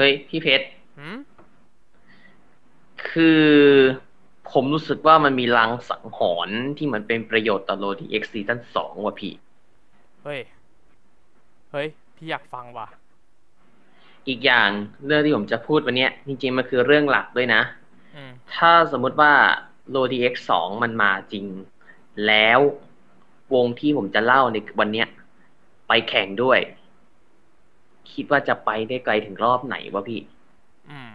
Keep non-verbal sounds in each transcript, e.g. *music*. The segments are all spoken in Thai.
เฮ้ย พี่เพชรหืมคือผมรู้สึกว่ามันมีลางสังหรณ์ที่มันเป็นประโยชน์ต่อ Lodi X season สองว่ะพี่ เฮ้ย เฮ้ย พี่อยากฟังว่ะ อีกอย่างเรื่องที่ผมจะพูดวันเนี้ยจริงๆ มันคือเรื่องหลักด้วยนะอืมถ้าสมมุติว่า Lodi X สองมันมาจริง แล้ววงที่ผมจะเล่าในวันเนี้ยไปแข่งด้วย คิดว่าจะไปได้ไกลถึงรอบไหนวะพี่ อืม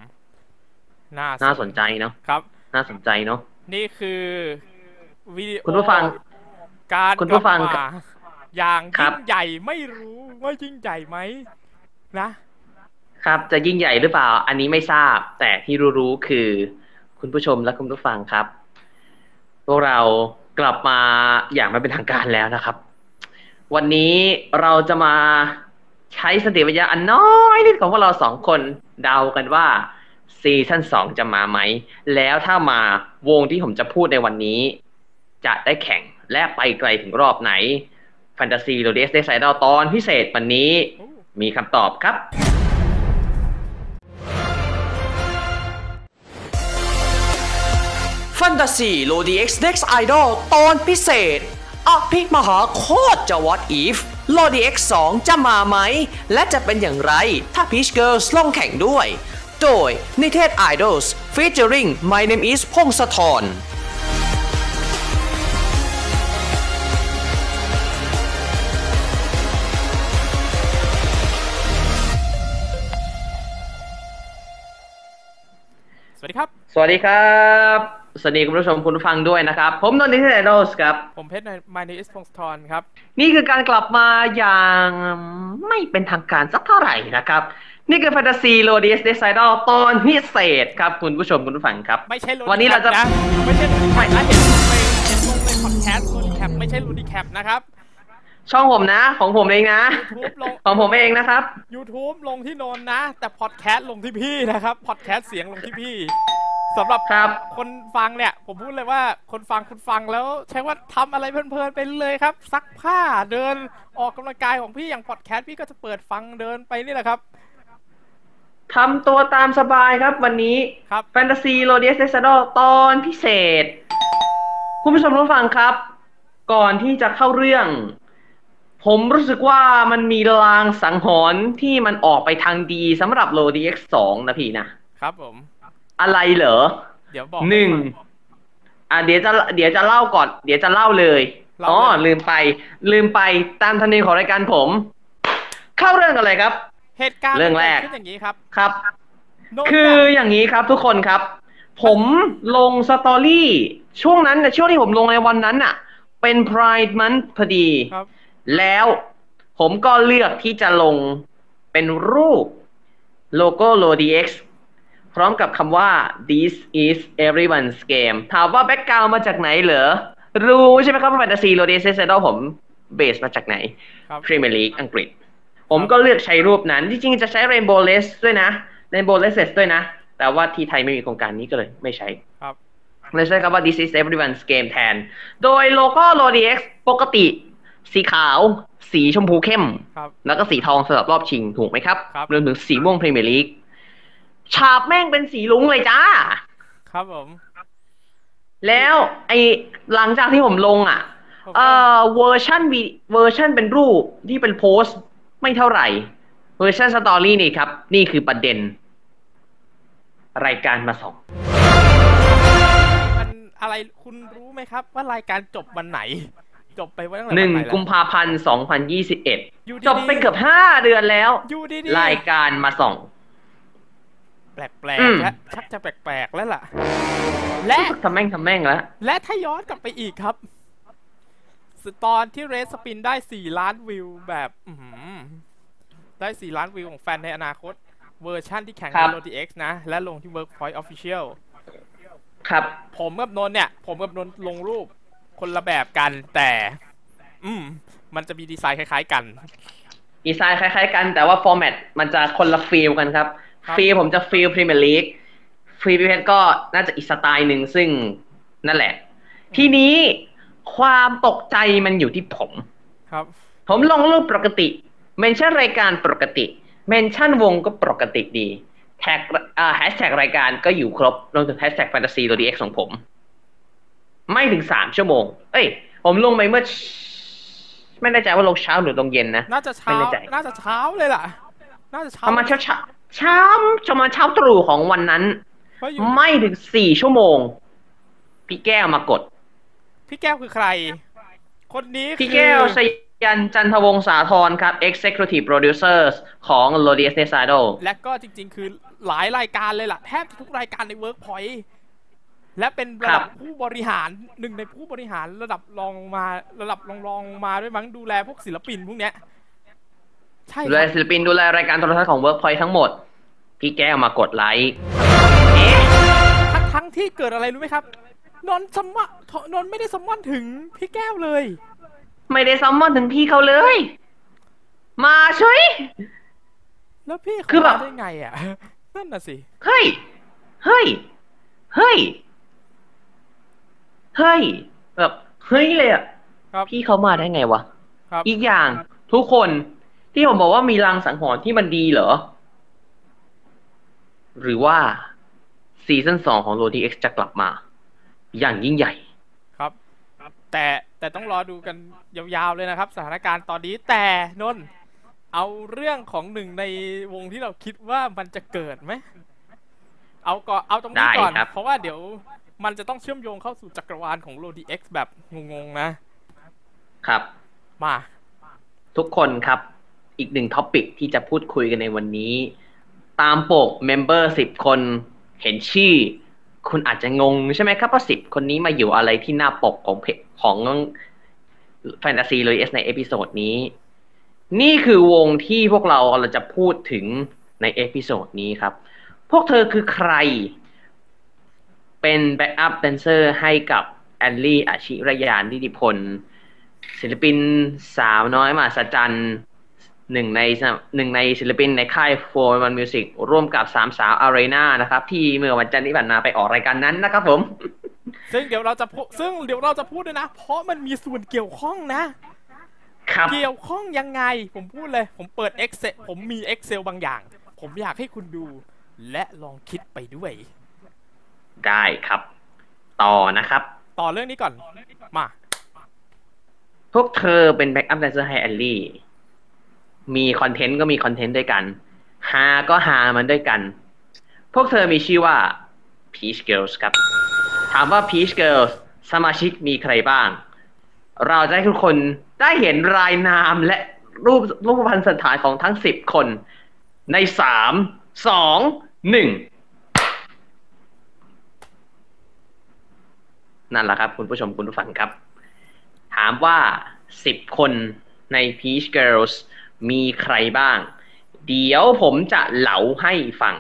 น่าน่าสนใจเนาะครับ น่าสนใจเนาะนี่คือวิดีโอคุณผู้ฟัง การคุณผู้ฟังกลับมาอย่างครัยิ่บงใหญ่ไม่รู้ว่ายิ่งใหญ่ไหมนะครับจะยิ่งใหญ่หรือเปล่า อันนี้ไม่ทราบ แต่ที่รู้ๆคือ คุณผู้ชมและคุณผู้ฟังครับ พวกเรากลับมาอย่างไม่เป็นทางการแล้วนะครับ วันนี้เราจะมา ใช้สติปัญญาอันน้อยนิดของพวกเราสองคนเดากันว่า season สองจะมาไหม แล้วถ้ามาวงที่ผมจะพูดในวันนี้ จะได้แข่งและไปไกลถึงรอบไหน Fantasy Lodi X Next Idol ตอนพิเศษวันนี้มีคำตอบครับFantasy Lodi X Next Idol ตอนพิเศษอภิมหาโคตรจะ What If Lodi X 2จะมาไหม และจะเป็นอย่างไร ถ้า Peach Girls ลงแข่งด้วย โดย นิเทศ Idols featuring My Name is พงศธรสวัสดีครับ สวัสดีครับ สวัสดีคุณผู้ชมคุณผู้ฟังด้วยนะครับ ผมนนท์นิเทศไอดอลครับ ผมเพชรใน My name is พงศธรครับ นี่คือการกลับมาอย่างไม่เป็นทางการสักเท่าไหร่นะครับ นี่คือ Fantasy Lodi X Next Idol ตอนพิเศษครับ คุณผู้ชมคุณผู้ฟังครับ ไม่ใช่ลูวันนี้เราจะนะไม่ใช่ลูดีแคปนะเห็นลงในเห็นลงในพอดแคสต์ลูดีแคปไม่ใช่ลูดีแคปนะครับช่องผมนะ ของผมเองนะ YouTube ลงของผมเองนะครับ YouTube ลงที่นนท์นะ แต่พอดแคสต์ลงที่พี่นะครับพอดแคสต์เสียงลงที่พี่ สำหรับครับคนฟังเนี่ย ผมพูดเลยว่าคนฟังคุณฟังแล้วใช้ว่าทำอะไรเพลินๆไปเลยครับ ซักผ้าเดินออกกำลังกายของพี่อย่างพอดแคสต์พี่ก็จะเปิดฟังเดินไปนี่แหละครับทำตัวตามสบายครับวันนี้ครับ Fantasy Lodi X Next Idol ตอนพิเศษ คุณผู้ชมผู้ฟังครับ ก่อนที่จะเข้าเรื่อง ผมรู้สึกว่ามันมีลางสังหรณ์ที่มันออกไปทางดีสำหรับ Lodi X สองนะพี่นะครับผม อะไรเหรอ เดี๋ยวบอกหนึ่งอะเดี๋ยวจะเดี๋ยวจะเล่าก่อน เดี๋ยวจะเล่าเลยเล่าอ๋อเลยลืมไป ลืมไปตามธรรมเนียมของรายการผม เข้าเรื่องกันเลยครับ เหตุการณ์เรื่องแรกมันดขึ้นอย่างนี้ครับครับโน่นคือน่ะอย่างนี้ครับทุกคนครับ ผมลง story ช่วงนั้นน่ะช่วงที่ผมลงในวันนั้นน่ะ เป็น Pride Month พอดีครับแล้วผมก็เลือกที่จะลงเป็นรูปโลโก้ LoDX พร้อมกับคำว่า this is everyone's game ถามว่า background มาจากไหนเหรอ รู้ใช่ไหมครับว่าแฟนตาซี LoDX เซดผมเบสมาจากไหนครับพรีเมียร์ลีกอังกฤษ ผมก็เลือกใช้รูปนั้น จริงๆ จะใช้ Rainbow Lace ด้วยนะ Rainbow Laces ด้วยนะ แต่ว่าที่ไทยไม่มีโครงการนี้ก็เลยไม่ใช้ครับเลยใช้คำว่า this is everyone's game แทน โดยโลโก้ LoDX ปกติ สีขาว สีชมพูเข้มครับแล้วก็สีทองสำหรับรอบชิงถูกไหมครับครับรวมถึงสีม่วงพรีเมียร์ลีก ฉาบแม่งเป็นสีลุ้งเลยจ้า ครับผม แล้วไอหลังจากที่ผมลงอะผมเอ่อเวอร์ชันวีเวอร์ชันเป็นรูปที่เป็นโพสต์ไม่เท่าไหร่ เวอร์ชัน story นี่ครับ นี่คือประเด็น รายการมาสองมันอะไรคุณรู้ไหมครับ ว่ารายการจบวันไหน จบไปวันตั้งแต่หนึ่งวันไหนแล้วกุมภาพันธ์สองพันยี่สิบเอ็ดอยู่ดีๆจบไปเกือบห้าเดือนแล้วอยู่ดีรายการมาสอง แปลกอืมๆและชักจะแปลกๆแล้วล่ะ และทะแม่งทะแม่งแล้วและถ้าย้อนกลับไปอีกครับสตอนที่เรสสปินได้4ล้านวิวแบบอื้อหือได้4ล้านวิวของแฟนในอนาคต เวอร์ชั่นที่แข่งครัในบโ o ดีเอ็กซ์นะ และลงที่ Workpoint Official ครับ ผมกับนนท์เนี่ย ผมกับนนท์ลงรูปคนละแบบกันแต่ อืม มันจะมีดีไซน์คล้ายๆกัน ดีไซน์คล้ายๆกัน แต่ว่าฟอร์แมตมันจะคนละฟีลกันครับ ครับฟีลผมจะฟีลพรีเมียร์ลีกฟรีพิเพชก็น่าจะอีกสไตล์หนึ่งซึ่งนั่นแหละ ทีนี้ความตกใจมันอยู่ที่ผม ครับ ผมลงรูปปกติ mention รายการปกติ mention วงก็ปกติดี tag อ่าแฮชแท็กรายการก็อยู่ครบรวมถึง hashtag Fantasy LODI X ของผม ไม่ถึงสามชั่วโมง เอ้ย ผมลงไปเมื่อ ไม่แน่ใจว่าลงเช้าหรือลงเย็นนะ น่าจะเช้าไม่แน่ใจน่าจะเช้าเลยล่ะ น่าจะเช้าประมาณเช้าเช้า เช้าประมาณเช้าตรู่ของวันนั้นเพราะอยู่ไม่ถึงสี่ชั่วโมง พี่แก้วมากด พี่แก้วคือใคร คนนี้คือพี่แก้วสยันจันทวงศ์สาธรครับ Executive Producer ของ l o d i u s n e s i d o และก็จริง ๆ คือหลายรายการเลยล่ะ แทบทุกรายการใน Workpoint และเป็นระดับครับผู้บริหารหนึ่งในผู้บริหารระดับรองลงมาระดับรองรองลงมาด้วยมั้งดูแลพวกศิลปินพวกเนี้ย ใช่ดูคแลรับศิลปินดูแลรายการโทรทัศน์ของ Workpoint ทั้งหมด พี่แก้วมากดไลค์เอ๊ะทั้งทั้งที่เกิดอะไรรู้ไหมครับ นนท์สมมนนท์ไม่ได้สมมอนถึงพี่แก้วเลย ไม่ได้ซัมมอนถึงพี่เขาเลย มาช่วย แล้วพี่คือเขาแบบมาได้ไงอะนั่นน่ะสิเฮ้ยเฮ้ยเฮ้ยเฮ้ยแบบเฮ้ยเลยอะครับพี่เขามาได้ไงวะครับอีกอย่างทุกคน ที่ผมบอกว่ามีรางสังหรณ์ที่มันดีเหรอ หรือว่าซีซั่นสองของ r o d x จะกลับมา อย่างยิ่งใหญ่ ครับ แต่แต่ต้องรอดูกันยาวๆเลยนะครับ สถานการณ์ตอนนี้แต่นนท์เอาเรื่องของหนึ่งในวงที่เราคิดว่ามันจะเกิดไหม เอาก่อนเอาตรงนี้ก่อนได้ครับเพราะว่าเดี๋ยวมันจะต้องเชื่อมโยงเข้าสู่จักรวาลของ LODI X แบบงงๆนะ ครับ มา ทุกคนครับ อีกหนึ่ง topic ที่จะพูดคุยกันในวันนี้ ตามปก member สิบคนเห็นชื่อ คุณอาจจะงงใช่ไหมครับว่าสิบคนนี้มาอยู่อะไรที่หน้าปกของเพจของแฟนตาซีเลยเอสใน episode นี้ นี่คือวงที่พวกเราเราจะพูดถึงใน episode นี้ครับ พวกเธอคือใคร เป็น backup dancer ให้กับแอลลี่อชิรญา นิติพน ศิลปินสาวน้อยมหัศจรรย์ หนึ่งในหนึ่งในศิลปินในค่าย Four One One Music ร่วมกับสามสาวอารีนานะครับ ที่เมื่อวันจันทร์ที่ผ่านมาไปออกรายการนั้นนะครับผม ซึ่งเดี๋ยวเราจะพูดซึ่งเดี๋ยวเราจะพูดด้วยนะ เพราะมันมีส่วนเกี่ยวข้องนะ ครับ เกี่ยวข้องยังไง ผมพูดเลย ผมเปิด Excel ผมมี Excel บางอย่าง ผมอยากให้คุณดู และลองคิดไปด้วย ได้ครับ ต่อนะครับ ต่อเรื่องนี้ก่อนมา พวกเธอเป็น backup dancer ให้แอลลี่ มี content ก็มี content ด้วยกันฮาก็ฮามันด้วยกัน พวกเธอมีชื่อว่า Peach Girls ครับ ถามว่า Peach Girls สมาชิกมีใครบ้าง เราจะให้ทุกคนได้เห็นรายนามและรูปรูปพันสันฐานของทั้งสิบคน ในสามสองหนึ่งนั่นแหละครับ คุณผู้ชมคุณผู้ฟังครับ ถามว่าสิบคนใน Peach Girls มีใครบ้าง เดี๋ยวผมจะเหลาให้ฟัง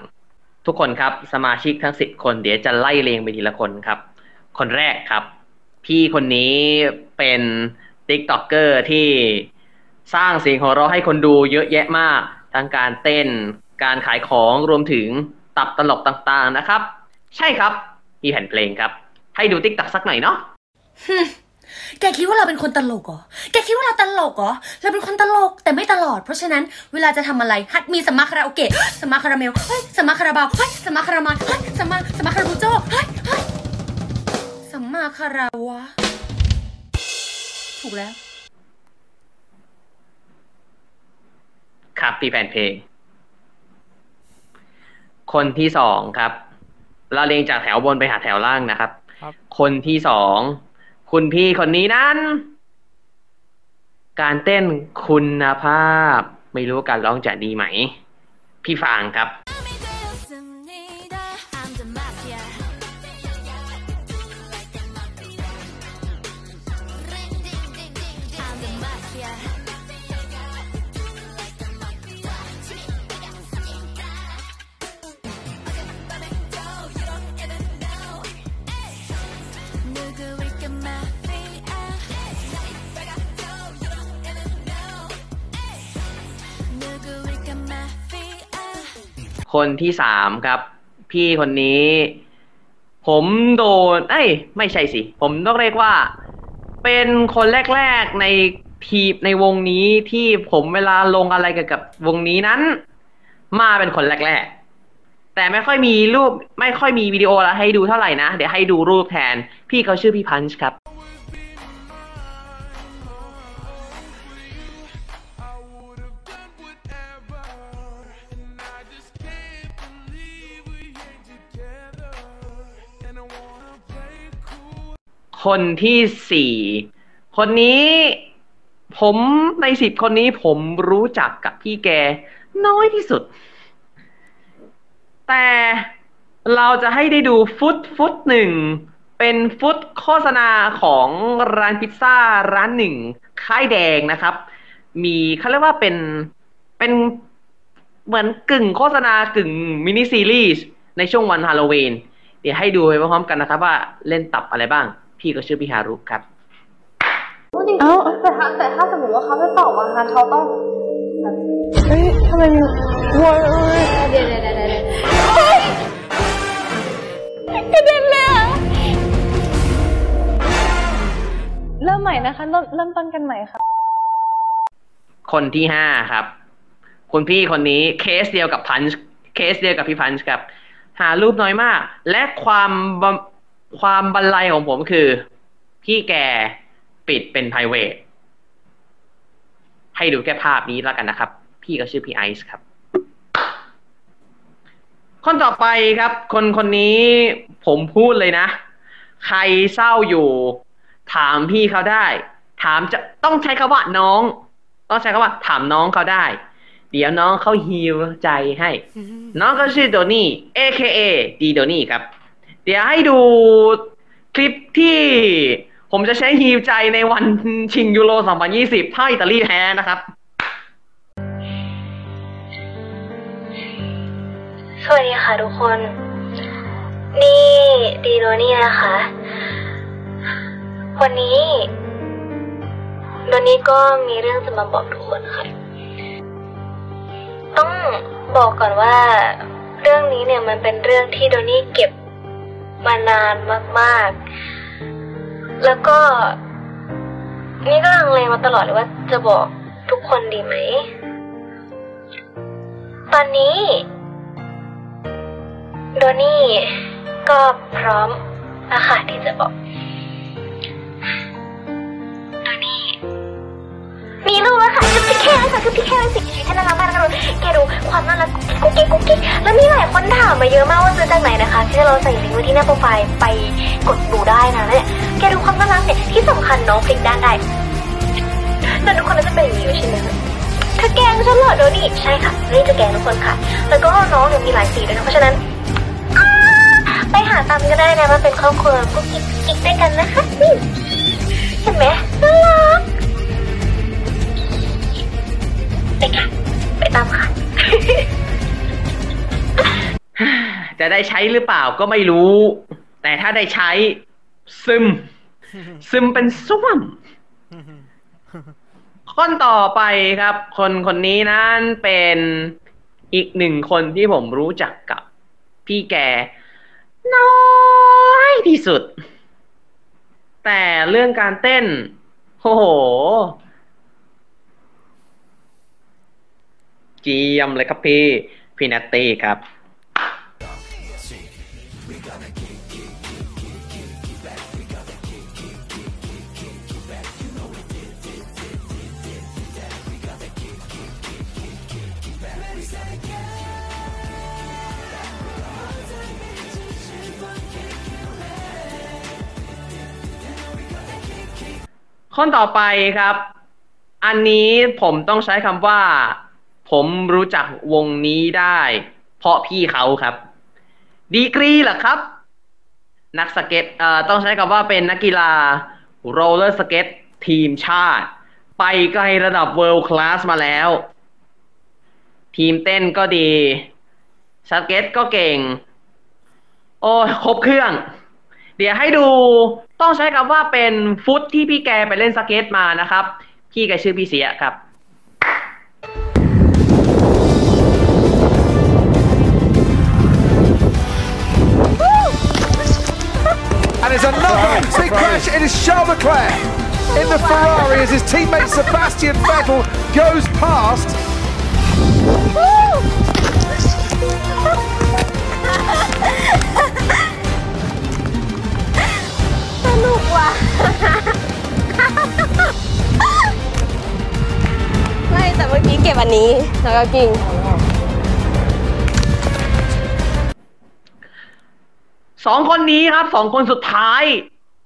ทุกคนครับ สมาชิกทั้งสิบคนเดี๋ยวจะไล่เรียงไปทีละคนครับ คนแรกครับ พี่คนนี้เป็น TikToker ที่สร้างเสียงของเราให้คนดูเยอะแยะมาก ทั้งการเต้นการขายของรวมถึงตับตลกต่างๆนะครับ ใช่ครับ มีแผ่นเพลงครับ ให้ดู TikTok สักหน่อยเนาะ แกคิดว่าเราเป็นคนตลกเหรอ แกคิดว่าเราตลกเหรอ เราเป็นคนตลกแต่ไม่ตลอด เพราะฉะนั้นเวลาจะทำอะไรฮัดมีสมมาคาราโอเกะสมมาคาราเมลเฮ้ยสมมาคาราบาวเฮ้ยสมมาคารามันเฮ้ยสมมาสมมาคาราบูโจเฮ้ยเฮ้ยสมมาคาราวะ ถูกแล้ว ครับพี่แฟนเพลง คนที่สองครับ เราเรียงจากแถวบนไปหาแถวล่างนะครับครับคนที่สอง คุณพี่คนนี้นั้น การเต้นคุณภาพ ไม่รู้การร้องจะดีไหม พี่ฟางครับ คนที่สามครับ พี่คนนี้ ผมโดนเอ้ย ไม่ใช่สิ ผมต้องเรียกว่า เป็นคนแรกๆในทีมในวงนี้ที่ผมเวลาลงอะไรเกี่ยวกับวงนี้นั้น มาเป็นคนแรกๆ แต่ไม่ค่อยมีรูป ไม่ค่อยมีวิดีโอแล้วให้ดูเท่าไหร่นะ เดี๋ยวให้ดูรูปแทน พี่เขาชื่อพี่พันช์ครับ คนที่สี่ คนนี้ผมในสิบคนนี้ผมรู้จักกับพี่แก น้อยที่สุด แต่เราจะให้ได้ดูฟุตฟุตหนึ่ง เป็นฟุตโฆษณาของร้านพิซซ่าร้านหนึ่ง ค่ายแดงนะครับ มีเขาเรียกว่าเป็นเป็นเหมือนกึ่งโฆษณากึ่งมินิซีรีส์ในช่วงวันฮาโลวีน เดี๋ยวให้ดูไปพร้อมกันนะครับว่าเล่นตับอะไรบ้าง พี่ก็ชื่อพี่ฮารุครับเอ้าแต่ถ้าแต่ถ้าสมมติว่าเขาไม่ตอบมาคะเขาต้องเฮ้ยทำไมมีโวยโวยเดี๋ยวเดี๋ยวเดี๋ยวเดี๋ยวกระเด็นเลยอะเริ่มใหม่นะคะ เริ่มเริ่มต้นกันใหม่ค่ะ คนที่ห้าครับ คุณพี่คนนี้เคสเดียวกับพันช์เคสเดียวกับพี่พันช์ครับ หารูปน้อยมาก และความบ ความบันไลของผมคือ พี่แกปิดเป็น p r i v a t ให้ดูแค่ภาพนี้แล้วกันนะครับ พี่ก็ชื่อพี่ไอซ์ครับ คนต่อไปครับ คนคนนี้ผมพูดเลยนะ ใครเศร้าอยู่ ถามพี่เขาได้ ถามจะต้องใช้คำว่าน้อง ต้องใช้คำว่า ถามน้องเขาได้ เดี๋ยวน้องเขาฮีลใจให้ น้องก็ชื่อโดนี่ AKA ดีโดนี่ครับ เดี๋ยวให้ดูคลิปที่ผมจะใช้ฮีลใจในวันชิงยูโร 2020 ถ้าอิตาลีแพ้นะครับ สวัสดีค่ะทุกคน นี่ดีโดนี่นะคะ วันนี้โดนี่ก็มีเรื่องจะมาบอกทุกคนค่ะ ต้องบอกก่อนว่าเรื่องนี้เนี่ยมันเป็นเรื่องที่โดนี่เก็บ มานานมากๆ แล้วก็นี่ก็ลังเลมาตลอดเลยว่าจะบอกทุกคนดีไหม ตอนนี้ โดนี่ก็พร้อมนะคะที่จะบอก โดนี่มีลูกแล้วค่ะ แค่ค่ะคือพี่แค่เป็นสิ่งที่ฉันน่ารักมากนะคะแกดูความน่ารักกุ๊กกิ๊กกุ๊กกิ๊กแล้วมีหลายคนถามมาเยอะมากว่าซื้อจากไหนนะคะที่เราใส่ลิงก์ไว้ที่หน้าโปรไฟล์ไปกดดูได้นะเนี่ยแกดูความน่ารักเนี่ยที่สำคัญน้องพลิกด้านได้แต่ทุกคนน่าจะเป็นอย่างนี้ใช่ไหมคะเธอแกงฉันเหรอโดนี่ใช่ค่ะนี่จะแกงทุกคนค่ะ แล้วก็น้องเนี่ยมีหลายสีด้วยนะเพราะฉะนั้นไปหาตามก็ได้นะมาเป็นครอบครัวกุ๊กกิ๊กกิ๊กด้วยกันนะคะเห็นไหมน่ารัก ไปค่ะไปตามค่ะจะได้ใช้หรือเปล่าก็ไม่รู้ แต่ถ้าได้ใช้ ซึม ซึมเป็นส้วมคนต่อไปครับ คนคนนี้นั้นเป็นอีกหนึ่งคนที่ผมรู้จักกับพี่แก น้อยที่สุด แต่เรื่องการเต้นโอ้โห เจียมเลยครับพี่พี่นัตตี้ครับคนต่อไปครับ อันนี้ผมต้องใช้คำว่า ผมรู้จักวงนี้ได้ เพราะพี่เขาครับ ดีกรีเหรอครับ นักสเก็ตเอ่อต้องใช้คำว่าเป็นนักกีฬา roller skate ทีมชาติ ไปไกลระดับ world class มาแล้ว ทีมเต้นก็ดี สเก็ตก็เก่ง โอ้ยครบเครื่อง เดี๋ยวให้ดูต้องใช้คำว่าเป็นฟุตที่พี่แกไปเล่นสเก็ตมานะครับ พี่แกชื่อพี่เสียครับ there's another surprise, big surprise. crash. It is Charles Leclerc in the Ferrari as his teammate Sebastian Vettel goes past. ไม่แต่เมื่อกี้เก็บอันนี้แล้วก็กิ้ง *laughs* *laughs* สองคนนี้ครับสองคนสุดท้าย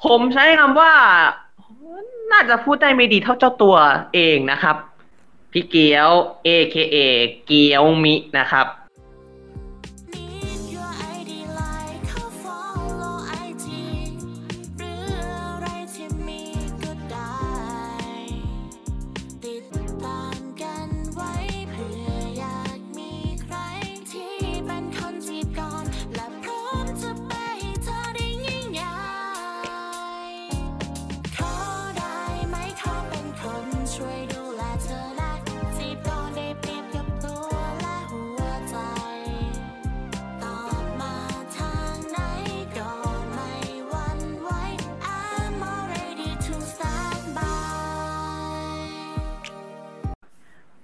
ผมใช้คำว่า น่าจะพูดได้ไม่ดีเท่าเจ้าตัวเองนะครับ พี่เกียว AKA เกียวมินะครับ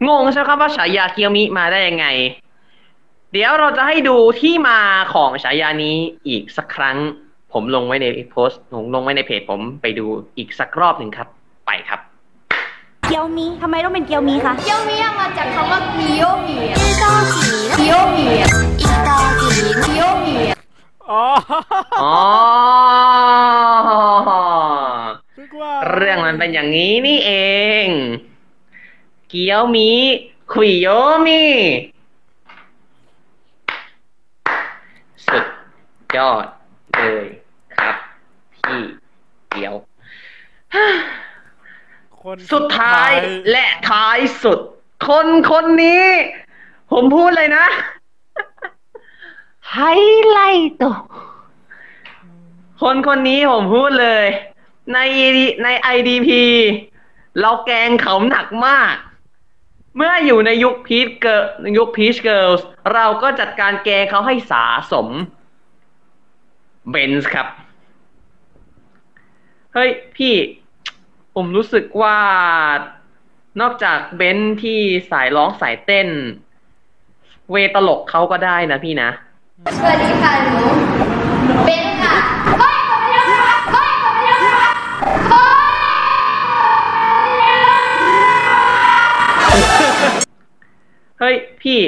งงใช่ครับว่าฉายาเกียวมิมาได้ยังไง เดี๋ยวเราจะให้ดูที่มาของฉายานี้อีกสักครั้ง ผมลงไว้ในโพสต์ผมลงไว้ในเพจผมไปดูอีกสักรอบหนึ่งครับ ไปครับ เกียวมิทำไมต้องเป็นเกียวมิคะเกียวมิมาจากคำว่าเกียวมิอีโตจีเกียวมิอีโตจีเกียวมิอ๋อเรื่องมันเป็นอย่างนี้นี่เอง เกียวมิคุยโยมิสุดยอดเลยครับพี่เกียว คนสุดท้ายและท้ายสุด คนคนนี้ ผมพูดเลยนะ ไฮไลท์ตัวคนคนนี้ผมพูดเลย ในใน IDP เราแกงเขาหนักมาก เมื่ออยู่ในยุค Peach Girls ยุค Peach Girls เราก็จัดการแกงเขาให้สาสมเบนซ์ครับ เฮ้ย พี่ผมรู้สึกว่านอกจากเบนซ์ที่สายร้องสายเต้น เวย์ตลกเขาก็ได้นะพี่นะ สวัสดีค่ะหนูเบน ฮ้ยพี่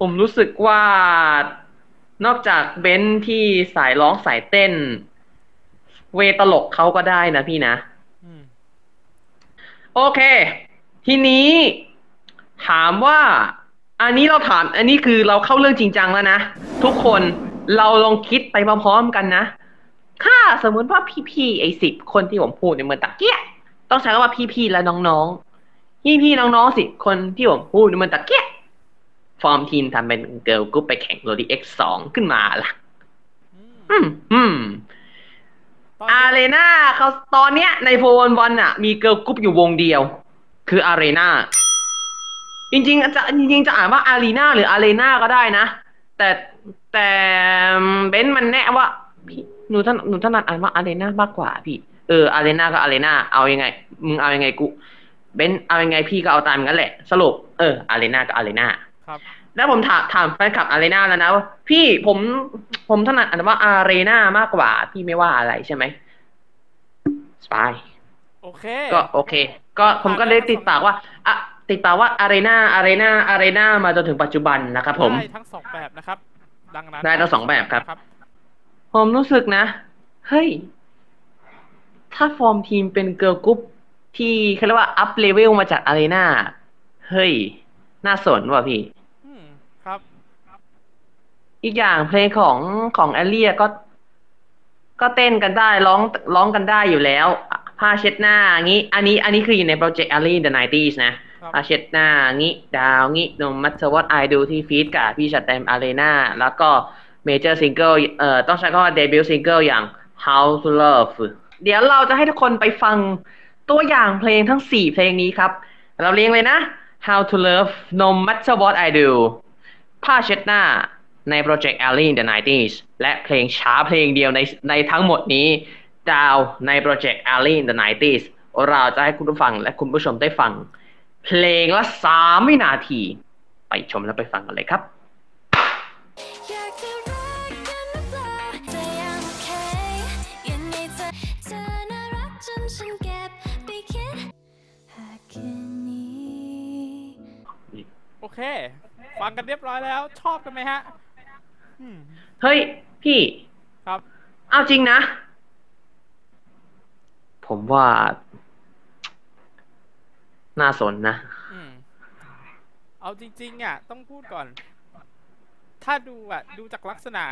ผมรู้สึกว่านอกจากเบนซ์ที่สายร้องสายเต้น เวตลกเขาก็ได้นะพี่นะอืมโอเค ทีนี้ ถามว่า อันนี้เราถาม อันนี้คือเราเข้าเรื่องจริงจังแล้วนะ ทุกคนเราลองคิดไปพร้อมๆกันนะ ถ้าสมมติว่าพี่ๆไอ้สิบคนที่ผมพูดในเมื่อตะกี้ต้องใช้คำว่าพี่ๆและน้องๆ พี่ๆน้องๆสิบคนที่ผมพูดในเมื่อตะกี้ form team ทำเป็น girl group ไปแข่ง LODI X สองขึ้นมาล่ะ อืมอืมอืมตอนนี้อารีนาเขาตอนเนี้ยในโฟร์วันอะ มี girl group อยู่วงเดียว คืออารีนาจริงๆจะจริงๆจะอ่านว่าอารีนาหรืออารีนาก็ได้นะ แต่แต่เบนซ์มันแน่ว่าพี่หนูถนัดหนูถนัดอ่านว่าอารีนามากกว่าพี่ เอออารีนาก็อารีนาเอายังไง มึงเอายังไงกู เบนซ์เอายังไงพี่ก็เอาตามงั้นแหละ สรุปเอออารีนาก็อารีนาครับ แล้วผมถามถามแฟนคลับอารีนาแล้วนะว่าพี่ผมผมถนัดอ่านว่าอารีนามากกว่า พี่ไม่ว่าอะไรใช่ไหมสบายโอเค ก็โอเค ก็ผมก็เลยติดปากว่าอะติดปากว่าอารีนาอารีนาอารีนามาจนถึงปัจจุบันนะครับผมได้ทั้งสองแบบนะครับ ดังนั้นได้ทั้งสองแบบครับครับผมรู้สึกนะ เฮ้ย ถ้า form team เป็น girl group ที่เขาเรียกว่า up level มาจากอารีนาเฮ้ย น่าสนว่ะพี่อืมครับ อีกอย่างเพลงของของแอลลี่ก็ ก็เต้นกันได้ร้องร้องกันได้อยู่แล้ว ผ้าเช็ดหน้างี้ อันนี้ อันนี้คืออยู่ในโปรเจกต์ Alley in the 90s นะครับผ้าเช็ดหน้างี้ดาวงี้ No matter what I do ที่ feat กับพี่ชัดแตมอารีนาแล้วก็ major single เอ่อต้องใช้คำว่า debut single อย่าง How to Love เดี๋ยวเราจะให้ทุกคนไปฟัง ตัวอย่างเพลงทั้ง 4 เพลงนี้ครับ เราเรียงเลยนะ How to Love No matter what I do ผ้าเช็ดหน้าในโปรเจกต์ Alley in the 90s และเพลงช้าเพลงเดียวในในทั้งหมดนี้ ดาวในโปรเจกต์ Alley in the 90s เราจะให้คุณผู้ฟังและคุณผู้ชมได้ฟัง เพลงละ 3 วินาที ไปชมและไปฟังกันเลยครับอ เค ฟังกันเรียบร้อยแล้ว ชอบกันไหมฮะอืมเฮ้ย พี่ ครับ เอาจริงนะ ผมว่า น่าสนนะอืมเอาจริง ๆ อะ ต้องพูดก่อน ถ้าดูอะ ดูจากลักษณะ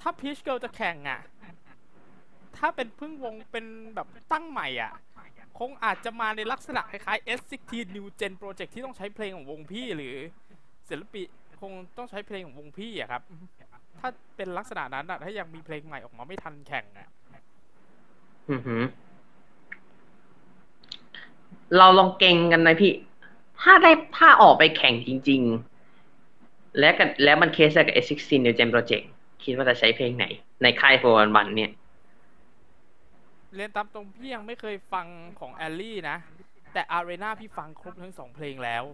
ถ้าพีชเกิลจะแข่งอะ ถ้าเป็นเพึ่งวงเป็นแบบตั้งใหม่อะ คงอาจจะมาในลักษณะคล้ายๆ S16 New Gen Project ที่ต้องใช้เพลงของวงพี่หรือศิลปินคงต้องใช้เพลงของวงพี่อะครับ ถ้าเป็นลักษณะนั้นอะถ้ายังมีเพลงใหม่ออกมาไม่ทันแข่งอะอือหือ เราลองเก่งกันนะพี่ ถ้าได้ถ้าออกไปแข่งจริง ๆ และกันแล้วมันเคสกับ S16 New Gen Project คิดว่าจะใช้เพลงไหน ในค่าย Four One เนี่ย เรียนตามตรงพี่ยังไม่เคยฟังของแอลลี่นะ แต่อารีนาพี่ฟังครบทั้งสองเพลงแล้ว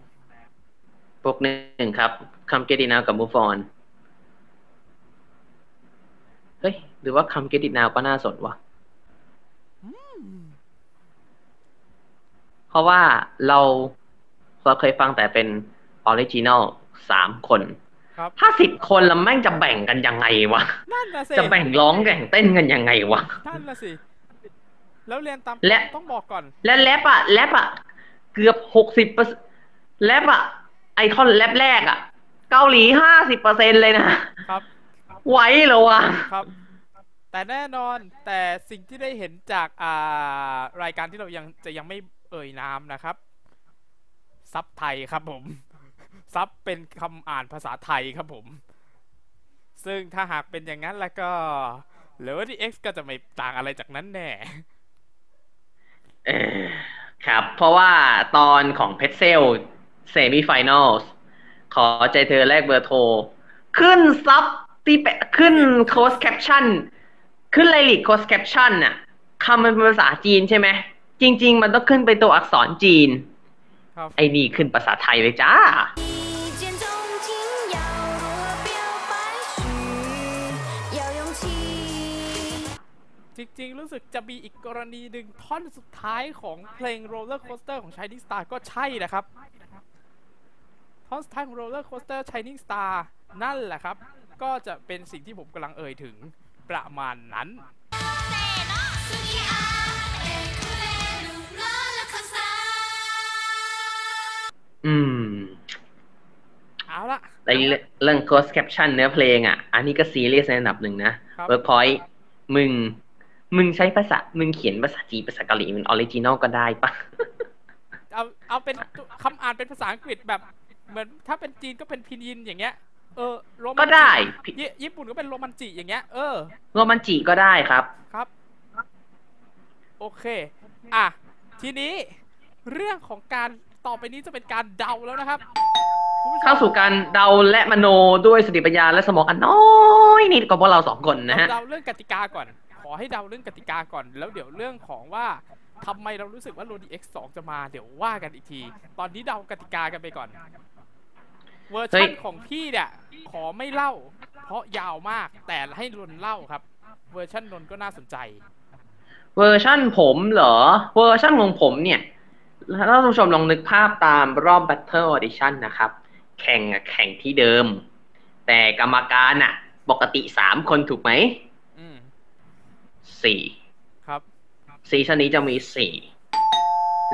พวกหนึ่งครับ Come Get It Now กับ Move On เฮ้ย หรือว่า Come Get It Now ก็น่าสนวะเพราะว่าเราเราเคยฟังแต่เป็นออริจิน l ลสามคนครับถ้าสิบคนแล้วแม่งจะแบ่งกันยังไงวะนั่นนะสิจะแบ่งร้องแบ่งเต้นกันยังไงวะนั่นนะสิ แล้วเรียนตามและต้องบอกก่อน และแรปอะแรปอะเกือบหกสิบเปอร์แรปอะไอท่อนแรปแรกอะเกาหลีห้าสิบเปอร์เซ็นเลยนะครับไหวเหรอวะครับ แต่แน่นอนแต่สิ่งที่ได้เห็นจากอ่ารายการที่เรายังจะยังไม่เอ่ยนามนะครับ ซับไทยครับผม ซับเป็นคำอ่านภาษาไทยครับผม ซึ่งถ้าหากเป็นอย่างนั้นแล้วก็เหลือที่ X ก็จะไม่ต่างอะไรจากนั้นแน่ เออครับ เพราะว่าตอนของเพ x เซลเซมิไฟแนลขอใจเธอแลกเบอร์โทร ขึ้นซับที่แปะขึ้นโค้ดแคปชั่น ขึ้นไลลิกโค้ดแคปชั่นน่ะคำมันเป็นภาษาจีนใช่ไหม จริง ๆ มันต้องขึ้นไปตัวอักษรจีนครับไอ้นี่ขึ้นภาษาไทยเลยจ้า จริง ๆ รู้สึกจะมีอีกกรณีหนึ่งท่อนสุดท้ายของเพลง Roller Coaster ของ Shining Star ก็ใช่นะครับ ท่อนสุดท้ายของ Roller Coaster Shining Star นั่นแหละครับ ก็จะเป็นสิ่งที่ผมกำลังเอ่ยถึงประมาณนั้นอืม เอาละในเรื่อง close caption เนื้อเพลงอะ อันนี้ก็ซีเรียสในระดับหนึ่งนะ workpoint มึง มึงใช้ภาษา มึงเขียนภาษาจีนภาษาเกาหลีมัน original ก็ได้ปะเอาเอาเป็นคำอ่านเป็นภาษาอังกฤษแบบ เหมือนถ้าเป็นจีนก็เป็นพินยินอย่างเงี้ย เออโรมันจิก็ได้ญี่ญี่ปุ่นก็เป็นโรมันจิอย่างเงี้ย เออโรมันจิก็ได้ครับครับ โอเค อะ ทีนี้เรื่องของการต่อไปนี้จะเป็นการเดาแล้วนะครับคุณผู้ชมเข้าสู่การเดาและมโนด้วยสติปัญญาและสมองอันน้อยนิดกว่าพวกเราสองคนนะฮะเราเดาเรื่องกติกาก่อนข อให้เดาเรื่องกติกาก่อน แล้วเดี๋ยวเรื่องของว่าทำไมเรารู้สึกว่าโรดี X2 จะมาเดี๋ยวว่ากันอีกที ตอนนี้เดากติกากันไปก่อน เวอร์ชันของพี่เนี่ยขอไม่เล่า เพราะยาวมากแต่ให้นนเล่าครับ เวอร์ชันนนก็น่าสนใจ เวอร์ชั่นผมเหรอ เวอร์ชั่นของผมเนี่ยถ้าท่านผู้ชมลองนึกภาพตามรอบ Battle Audition นะครับ แข่งแข่งที่เดิม แต่กรรมการอะปกติสามคนถูกไหม สี่ครับซีซั่นนี้จะมีสี่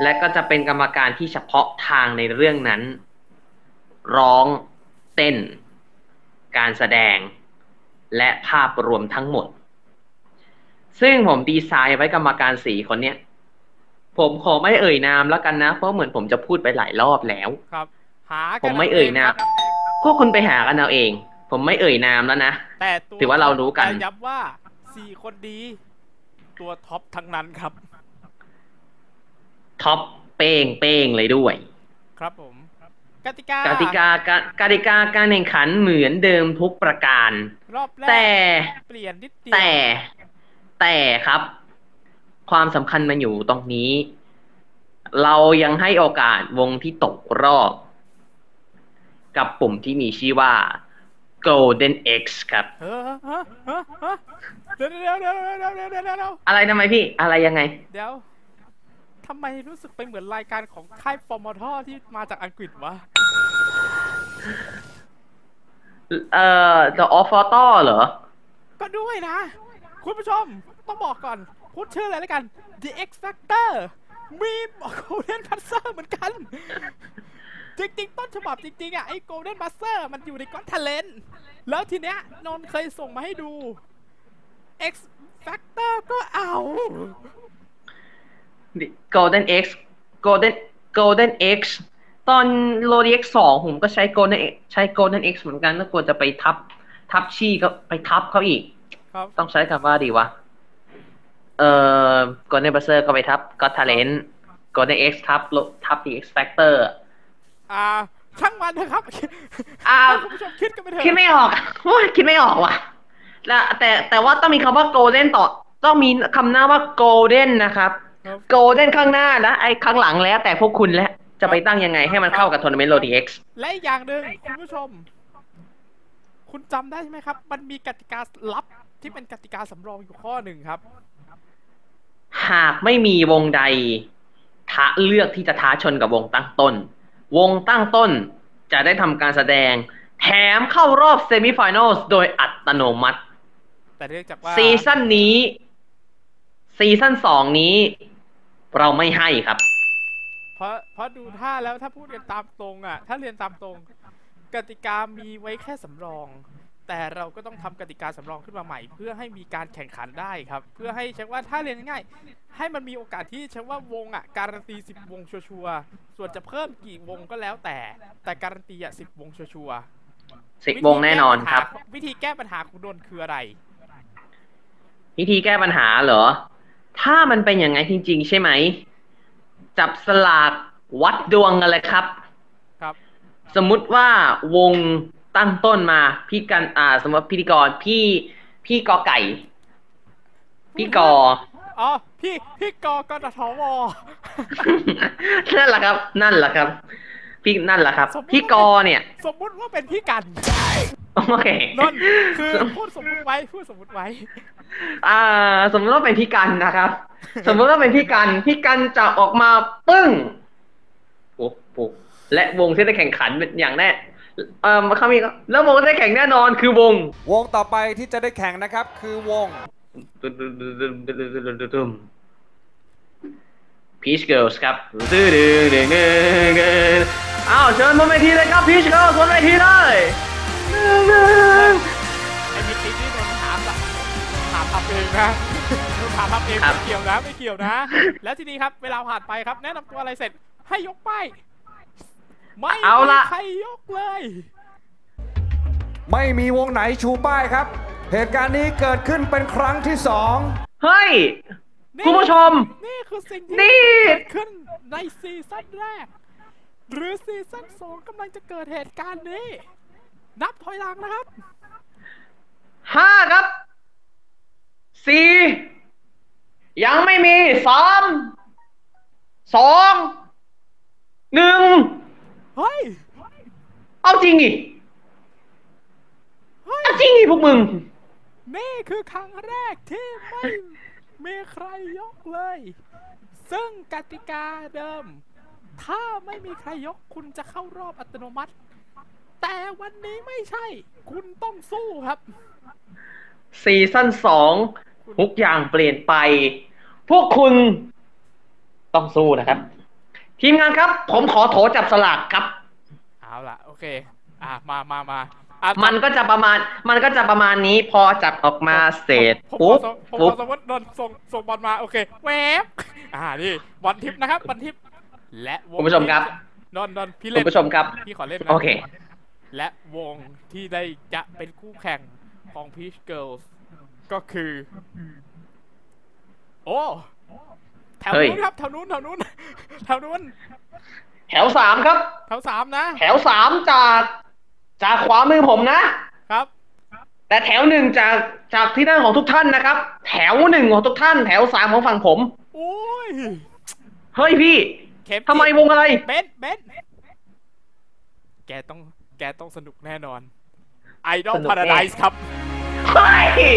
และก็จะเป็นกรรมการที่เฉพาะทางในเรื่องนั้น ร้องเต้น การแสดง และภาพรวมทั้งหมด ซึ่งผมดีไซน์ไว้กรรมการสี่คนเนี้ยผมขอไม่เอ่ยนามแล้วกันนะ เพราะเหมือนผมจะพูดไปหลายรอบแล้วครับหาผกันมไม่เอ่ยนามครับพวกคุณไปหากันเอาเอง ผมไม่เอ่ยนามแล้วนะแต่ตัวถือว่าเรารู้กันแต่ย้ำว่า สี่คนดี ตัวท็อปทั้งนั้นครับ ท็อปเป้งเป้งเลยด้วย ครับผมกติกากติกากกติกาการแข่งขันเหมือนเดิมทุกประการ รอบแรแต่กเปลี่ยนนิดเดียวแต่แต่ครับ ความสำคัญมันอยู่ตรงนี้ เรายังให้โอกาสวงที่ตกรอบ กับปุ่มที่มีชื่อว่า Golden X ครับ เดี๋ยวเดี๋ยวเดี๋ยวเดี๋ยวเดี๋ยวเดี๋ยวเดี๋ยวอะไรทำไมพี่ อะไรยังไง เดี๋ยวทำไมรู้สึกไปเหมือนรายการของค่ายฟอร์มอทอที่มาจากอังกฤษวะ เอ่อ The o f f o t o เหรอ ก็ด้วยนะ คุณผู้ชมต้องบอกก่อนพูดชื่ออะไรแล้วกัน The X Factor มีโคเดนพัซเซอร์เหมือนกัน จริงๆ ต้นฉบับจริงๆอะไอ้ Golden Buzzer มันอยู่ในก้อนทะเลนแล้วทีเนี้ยนนท์เคยส่งมาให้ดู X Factor ก็เอา Golden X Golden Golden X ตอน l o d X สองผมก็ใช้ Golden X ใช้ Golden X เหมือนกันแล้วกลัวจะไปทับ ทับชี่ก็ไปทับเขาอีกครับต้องใช้คำว่าดีวะ เอ่อ Golden Buzzer ก็ไปทับ Got Talent Golden X ทับทับ The X Factor อ่า ช่างมันเถอะครับอ่าให้คุณผู้ชมคิดกันไปเถอะคิดไม่ออกโอ้ยคิดไม่ออกว่ะแล้วแต่แต่ว่าต้องมีคำว่า golden ต่อ ต้องมีคำหน้าว่า golden นะครับครับ golden ข้างหน้าแล้วไอ้ข้างหลังแล้ว แต่พวกคุณแล้วจะไปตั้งยังไงให้มันเข้ากับทัวร์นาเมนต์ LODI Xและอีกอย่างหนึ่งคุณผู้ชม คุณจำได้ใช่ไหมครับ มันมีกติกาลับที่เป็นกติกาสำรองอยู่ข้อหนึ่งครับ หากไม่มีวงใดท้าเลือกที่จะท้าชนกับวงตั้งต้น วงตั้งต้นจะได้ทำการแสดง แถมเข้ารอบ semifinal โดยอัตโนมัติ แต่เนื่องจากว่าซีซั่นนี้ซีซั่นสองนี้ เราไม่ให้ครับ เพราะเพราะดูท่าแล้วถ้าพูดกันตามตรงอะ ถ้าเรียนตามตรง กติกามีไว้แค่สำรอง แต่เราก็ต้องทำกติกาสำรองขึ้นมาใหม่ เพื่อให้มีการแข่งขันได้ครับ เพื่อให้เช็คว่าถ้าเรียนง่ายๆให้มันมีโอกาสที่เช็คว่าวงอะการันตีสิบวงชัวร์ๆส่วนจะเพิ่มกี่วงก็แล้วแต่ แต่การันตีอะสิบวงชัวร์ๆสิบวงแน่นอนครับ วิธีแก้ปัญหาของนนท์คืออะไร วิธีแก้ปัญหาเหรอ ถ้ามันเป็นอย่างไงจริง ๆ ใช่ไหม จับสลากวัดดวงกันเลยครับ ครับ สมมุติว่าวง ตั้งต้นมา พี่กันอ่า สมมติว่าพิธีกรพี่พี่กอไก่ พี่กออ๋อพี่พี่กกตทวนั่นแหละครับ นั่นแหละครับ พี่นั่นแหละครับสมมุติว่าพี่กอเนี่ย สมมุติว่าเป็นพี่กันโอเคนนท์คือพูดสมมุติไว้พูดสมมุติไว้ อ่า สมมติว่าเป็นพี่กันนะครับ สมมติว่าเป็นพี่กันพี่กันจะออกมาปึ้งปุ๊บปุ๊บและวงที่ได้แข่งขันเป็นอย่างแน่ เอ่อเขามีแล้ววงที่ได้แข่งแน่นอนคือวง วงต่อไปที่จะได้แข่งนะครับ คือวง Peach Girls ครับอ้าวเชิญบนเวทีเลยครับ Peach Girls บนเวทีเลยไอ้มิติที่นนท์ถามอะถามทำเองนะนนท์ถามทำเองครับไม่เกี่ยวนะไม่เกี่ยวนะ แล้วทีนี้ครับเวลาผ่านไปครับแนะนำตัวอะไรเสร็จให้ยกป้าย ไม่เอามีละใครยกเลย ไม่มีวงไหนชูป้ายครับ เหตุการณ์นี้เกิดขึ้นเป็นครั้งที่สองเฮ้ยคุณผู้ชม นี่คือสิ่งที่นี่เกิดขึ้นในซีซั่นแรก หรือซีซั่นสองกำลังจะเกิดเหตุการณ์นี้ นับถอยหลังนะครับห้าครับสี่ยังไม่มีสามสองหนึ่ง เฮ้ย เอาจริงอีกเฮ้ยเอาจริงอีกพวกมึง นี่คือครั้งแรกที่ไม่มีใครยกเลย ซึ่งกติกาเดิม ถ้าไม่มีใครยกคุณจะเข้ารอบอัตโนมัติ แต่วันนี้ไม่ใช่ คุณต้องสู้ครับ ซีซั่นสองทุกอย่างเปลี่ยนไป พวกคุณต้องสู้นะครับ ทีมงานครับ ผมขอโถจับสลากครับเอาล่ะโอเค อะมามามาอะมันก็จะประมาณ มันก็จะประมาณนี้พอจับออกมาเสร็จผมปุ๊บขอสมผมขปุ๊บอสมมติโดนส่งส่งบอลมาโอเคแวบอ่านี่บอลทิปนะครับบอลทิปและวงคุณผู้ชมครับนนท์นนท์พี่คุเล่ณนผู้ชมครับ พี่ขอเล่นนะโอเค และวงที่ได้จะเป็นคู่แข่งของ Peach Girls ก็คือ โอ้ แถวเฮ้ยนู้นครับแถวนู้นแถวนู้นแถวนู้น แถวสามครับ แถวสามนะ แถวสามจากจากขวามือผมนะครับ แต่แถวหนึ่งจากจากที่นั่งของทุกท่านนะครับ แถวหนึ่งของทุกท่าน แถวสามของฝั่งผมโอ้ยเฮ้ยพี่เข็มทำไมวงอะไรเบนเบนแกต้องแกต้องสนุกแน่นอนไอดอลสนุกพาราไดแน่ส์ครับเฮ้ย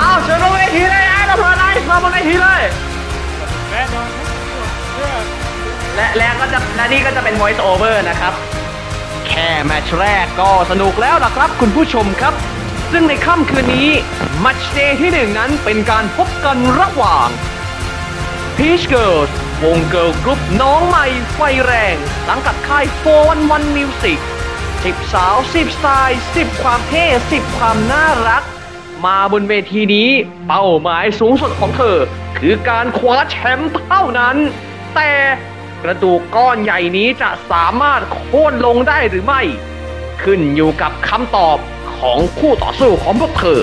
อ้าวเชิญลงเวทีเลยไอ้ตำรวจไอ้มาบนเวทีเลย แน่นอนครับเพื่อและแล้วก็จะและนี่ก็จะเป็น voice over นะครับ แค่แมตช์แรกก็สนุกแล้วล่ะครับคุณผู้ชมครับ ซึ่งในค่ำคืนนี้ matchday ที่หนึ่งนั้นเป็นการพบกันระหว่าง Peach Girls วงเกิร์ลกรุ๊ปน้องใหม่ไฟแรงสังกัดค่าย411 Music 10 สาว 10 สไตล์ 10 ความเท่ 10 ความน่ารัก มาบนเวทีนี้ เป้าหมายสูงสุดของเธอ คือการคว้าแชมป์เท่านั้น แต่กระดูกก้อนใหญ่นี้จะสามารถโค่นลงได้หรือไม่ ขึ้นอยู่กับคำตอบของคู่ต่อสู้ของพวกเธอ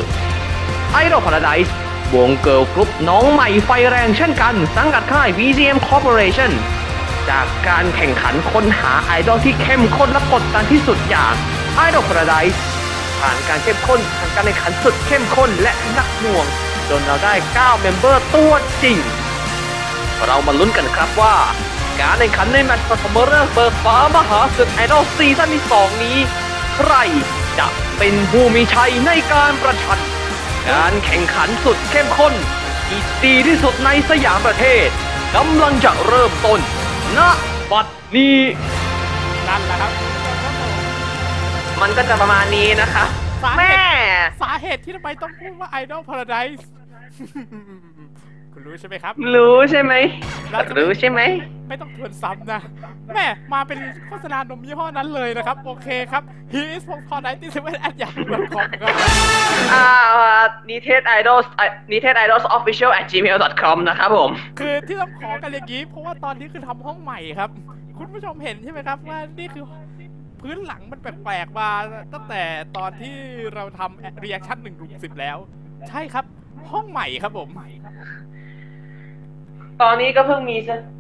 Idol Paradise วงเกิร์ลกรุ๊ปน้องใหม่ไฟแรงเช่นกัน สังกัดค่าย VGM Corporation จากการแข่งขันค้นหาไอดอลที่เข้มข้นและกดดันที่สุดอย่าง Idol Paradise ผ่านการเข้มข้นผ่านการแข่งขันสุดเข้มข้นและหนักหน่วง จนเราได้ 9 member ตัวจริง เรามาลุ้นกันครับว่า การแข่งขันในแมตช์ปฐมฤกษ์เปิดฟ้ามหาศึกไอดอลซีซั่นที่ 2 นี้ ใครจะเป็นผู้มีชัยในการประชัน การแข่งขันสุดเข้มข้นที่ดีที่สุดในสยามประเทศกำลังจะเริ่มต้นณบัดนี้นั่นแหละครับ มันก็จะประมาณนี้นะคะสาเหแม่ ตุสาเหตุที่ทำไมต้องพูดว่า Idol Paradise คุณรู้ใช่ไหมครับ รู้ใช่ไหมเราจะไม่ รู้ใช่ไหม ไม่ต้องทวนซ้ำนะ แม่มาเป็นโฆษณานมยี่ห้อนั้นเลยนะครับ โอเคครับ He is from p o r n i g h t y seven at yahoo.com ครับอ่านิเทศไอดอลนิเทศไอดอล official at gmail.com นะครับผม คือที่ต้องขอกันอย่างนี้เพราะว่าตอนนี้คือทำห้องใหม่ครับ คุณผู้ชมเห็นใช่ไหมครับว่านี่คือ พื้นหลังมันแปลกๆมาตั้งแต่ตอนที่เราทำ reaction หนึ่งรุมสิบแล้ว ใช่ครับ ห้องใหม่ครับผม ตอนนี้ก็เพิ่งมี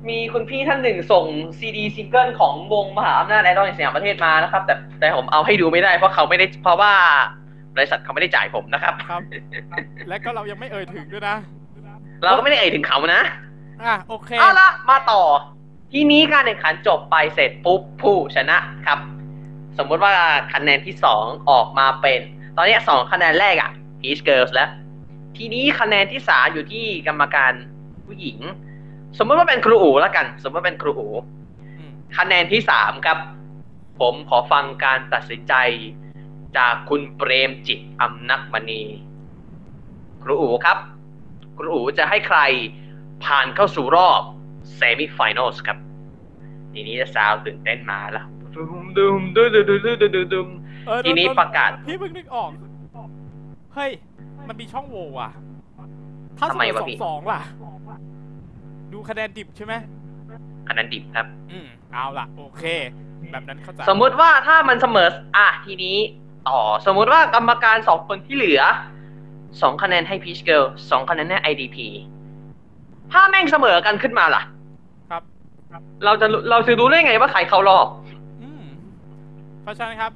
มีคุณพี่ท่านหนึ่งส่งซีดีซิงเกิลของวงมหาอำนาจไอดอลในสยามประเทศมานะครับ แต่แต่ผมเอาให้ดูไม่ได้เพราะเขาไม่ได้เพราะว่าบริษัทเขาไม่ได้จ่ายผมนะครับครับ และก็เรายังไม่เอ่ยถึงด้วยนะ เราก็ไม่ได้เอ่ยถึงเขานะอะโอเคเอาละมาต่อ ทีนี้การแข่งขันจบไปเสร็จปุ๊บผู้ชนะครับ สมมุติว่าคะแนนที่สองออกมาเป็น ตอนนี้สองคะแนนแรกอะ Peach Girls แล้ว ทีนี้คะแนนที่สามอยู่ที่กรรมการผู้หญิง สมมติว่าเป็นครูอูแล้วกัน สมมติว่าเป็นครูอูอืมคะแนนที่สามครับ ผมขอฟังการตัดสินใจจากคุณเปรมจิตอำนักมณี ครูอูครับ ครูอูจะให้ใครผ่านเข้าสู่รอบเซมิไฟแนลครับทีนี้จะซาวด์ตื่นเต้นมาแล้ว ดุมดุมดุมดุมดุมดุมดุมเออทีนี้ประกาศ พี่เพิ่งนึกออก เฮ้ย มันมีช่องโหว่ว่ะ ถ้าสทำมไมติวะสอพี่ งสองล่ะ ดูคะแนนดิบใช่ไหมคะแนนดิบครับ อืมเอาล่ะ โอเค แบบนั้นเข้าใจสมมุติว่าถ้ามันเสมอ อะทีนี้ต่อสมมุติว่ากรรมการสองคนที่เหลือสองคะแนนให้พีชเกิลสองคะแนนให้ไอดีพีถ้าแม่งเสมอกันขึ้นมาล่ะ ครับ เราจะเราจะรู้ได้ไงว่าใครเขารอบ ราะฉะนั้นครับ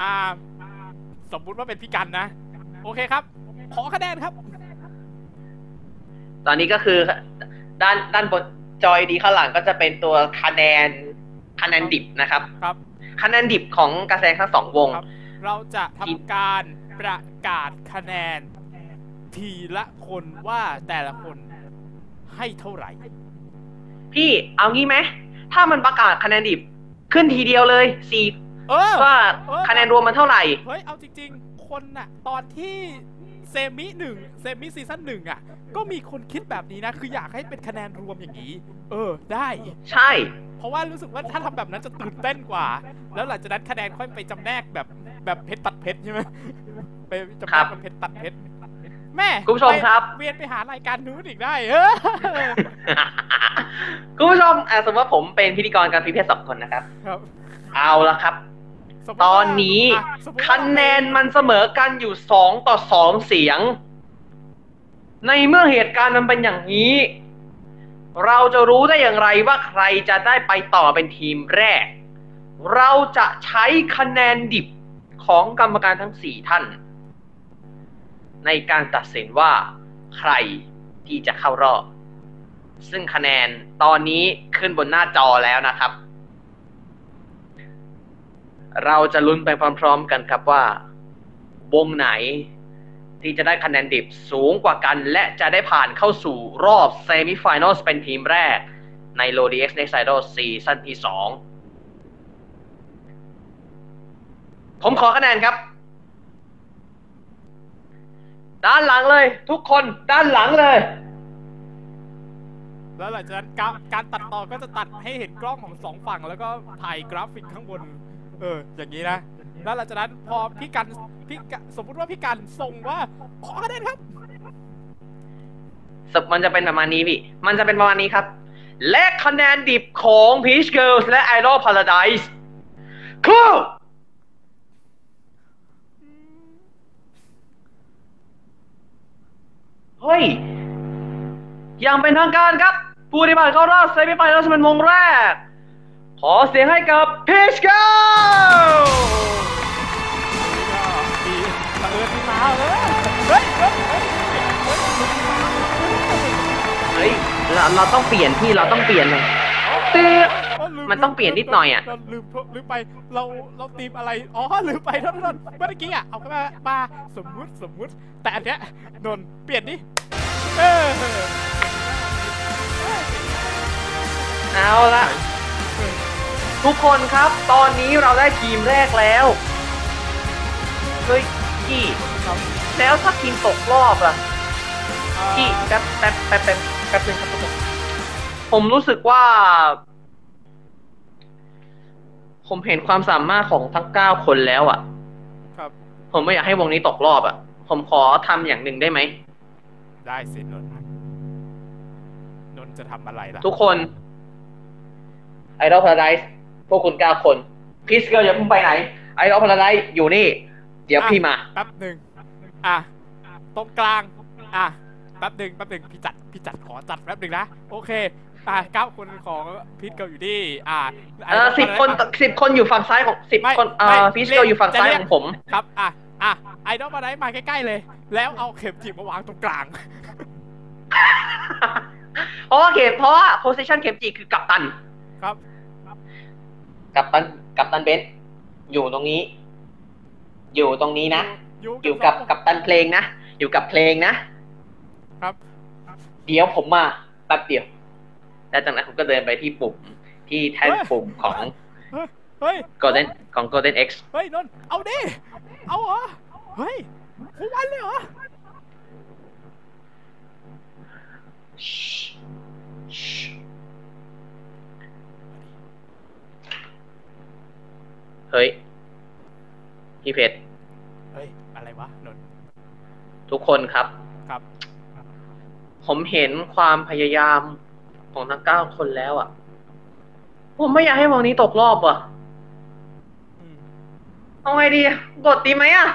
อ่า สมมุติว่าเป็นพี่กันนะ โอเคครับ ขอคะแนนครับ ตอนนี้ก็คือด้านด้านบนจอยดีข้างหลังก็จะเป็นตัวคะแนนคะแนนดิบนะครับ ครับ คะแนนดิบของการแสดงทั้งสองวงครับเราจะทำการประกาศคะแนน ทีละคนว่าแต่ละคนให้เท่าไหร่ พี่เอางี้ไหม ถ้ามันประกาศคะแนนดิบขึ้นทีเดียวเลยสี่ เออว่าเออคะแนนรวมมันเท่าไหร่ เฮ้ย เอาจริง ๆ คนน่ะ ตอนที่semi หนึ่ง semi ซีซั่นหนึ่งอะ ก็มีคนคิดแบบนี้นะ คืออยากให้เป็นคะแนนรวมอย่างนี้ เออ ได้ ใช่ เพราะว่ารู้สึกว่าถ้าทำแบบนั้นจะตื่นเต้นกว่า แล้วหลังจากนั้นคะแนนค่อยไปจำแนกแบบแบบเพชรตัดเพชรใช่ไหมไปจำแนครักบแบบเพชรตัดเพชรแม่คุณผู้ชมครับไปเวียนไปหารายการนู้นอีกได้เออคุณผู้ชมอะสมมติว่าผมเป็นพิธีกรการพิเพศสองคนนะครับ ครับ เอาละครับสมมุ ตว่าอนนี้อะสมมุติว่าคะแนนมันเสมอกันอยู่สองต่อสองเสียง ในเมื่อเหตุการณ์มันเป็นอย่างนี้ เราจะรู้ได้อย่างไรว่าใครจะได้ไปต่อเป็นทีมแรก เราจะใช้คะแนนดิบของกรรมการทั้งสี่ท่าน ในการตัดสินว่า ใครที่จะเข้ารอบซึ่งคะแนนตอนนี้ขึ้นบนหน้าจอแล้วนะครับ เราจะลุ้นไปพร้อม ๆ กันครับว่า วงไหนที่จะได้คะแนนดิบสูงกว่ากัน และจะได้ผ่านเข้าสู่รอบเซมิไฟแนลเป็นทีมแรก ใน l o d x Next Idol ซีซั่นที่2ผมขอคะแนนครับ ด้านหลังเลย ทุกคนด้านหลังเลย แล้วหลังจากนั้นการการตัดต่อก็จะตัดให้เห็นกล้องของสองฝั่ง แล้วก็ถ่ายกราฟิกข้างบน เออ อย่างนี้นะ แล้วหลังจากนั้นพอพี่กันพี่กันสมมุติว่าพี่กันส่งว่าขอคะแนนครับมันจะเป็นประมาณนี้พี่ มันจะเป็นประมาณนี้ครับ และคะแนนดิบของ Peach Girls และ Idol Paradise คือเฮ้ยย่างเป็นทางการครับ ผู้ที่ผ่านเข้ารอบเซมิไฟแนลเป็นวงแรก ขอเสียงให้กับ Peach Girls ก็มีเออมีมาเออเฮ้ยเฮ้ยเฮ้ยเฮ้ยเราเราต้องเปลี่ยนพี่เราต้องเปลี่ยนเลยตื้อ มันต้องเปลี่ยนนิดหน่อยอะเราลืมลืมไป เรา เราตีมอะไร อ๋อ ลืมไปท่านท่านเมื่อกี้อะ เอาเข้ามามาสมมุติ สมมุติ แต่อันเนี้ยนนท์เปลี่ยนดิเออ เอาละ ทุกคนครับ ตอนนี้เราได้ทีมแรกแล้วเฮ้ยพี่แล้วถ้าทีมตกรอบอะพี่แป๊บแป๊บแป๊บแป๊บแป๊บนึงครับทุกคนผมรู้สึกว่า ผมเห็นความสามารถของทั้งเก้าคนแล้วอะครับ ผมไม่อยากให้วงนี้ตกรอบอะผมขอทำอย่างหนึ่งได้ไหม ได้สินนท์นนท์จะทำอะไรล่ะ ทุกคน Idol Paradise พวกคุณเก้าคน Peach Girls อย่าเพิ่งไปไหน Idol Paradise อยู่นี่ เดี๋ยวพี่มา แป๊บหนึ่งอะตรงกลาง อะแป๊บหนึ่งแป๊บหนึ่งพี่จัดพี่จัดขอจัดแป๊บหนึ่งนะ โอเคอะเก้าคนของพีทเกิลอยู่ที่อะเออสิบคนสิบคนอยู่ฝั่งซ้ายของสิบไม่คนเอไม่อพีสเกิลอยู่ฝั่งซ้ายจะเรียขกองผม ครับ อะอะไอดอลมาได้มาใกล้ๆเลย แล้วเอาเข็มจีบมาวางตรงกลางเพราะว่าเข็มเพราะว่าโพสิชันเข็มจีคือกัปตัน ครับ กัปตันกัปตันเบนซ์อยู่ตรงนี้ อยู่ตรงนี้นะ อยู่กับกัปตันเพลงนะ อยู่กับเพลงนะ ครับ เดี๋ยวผมมาแป๊บเดียว แล้วจากนั้นผมก็เดินไปที่ปุ่มที่แท่นปุ่มของเฮ้ยเฮ้ย Golden ของ Golden X เฮ้ยนนท์เอาดิ เอาเหรอ เฮ้ยทุกวันเลยเหรอ ฮ้ย พี่เพชรเฮ้ย อะไรวะนนท์ทุกคนครับ ครับ ผมเห็นความพยายามของทั้งเก้าคนแล้วอะ ผมไม่อยากให้วงนี้ตกรอบอะอืมเอาไงดี กดตีไหมอะ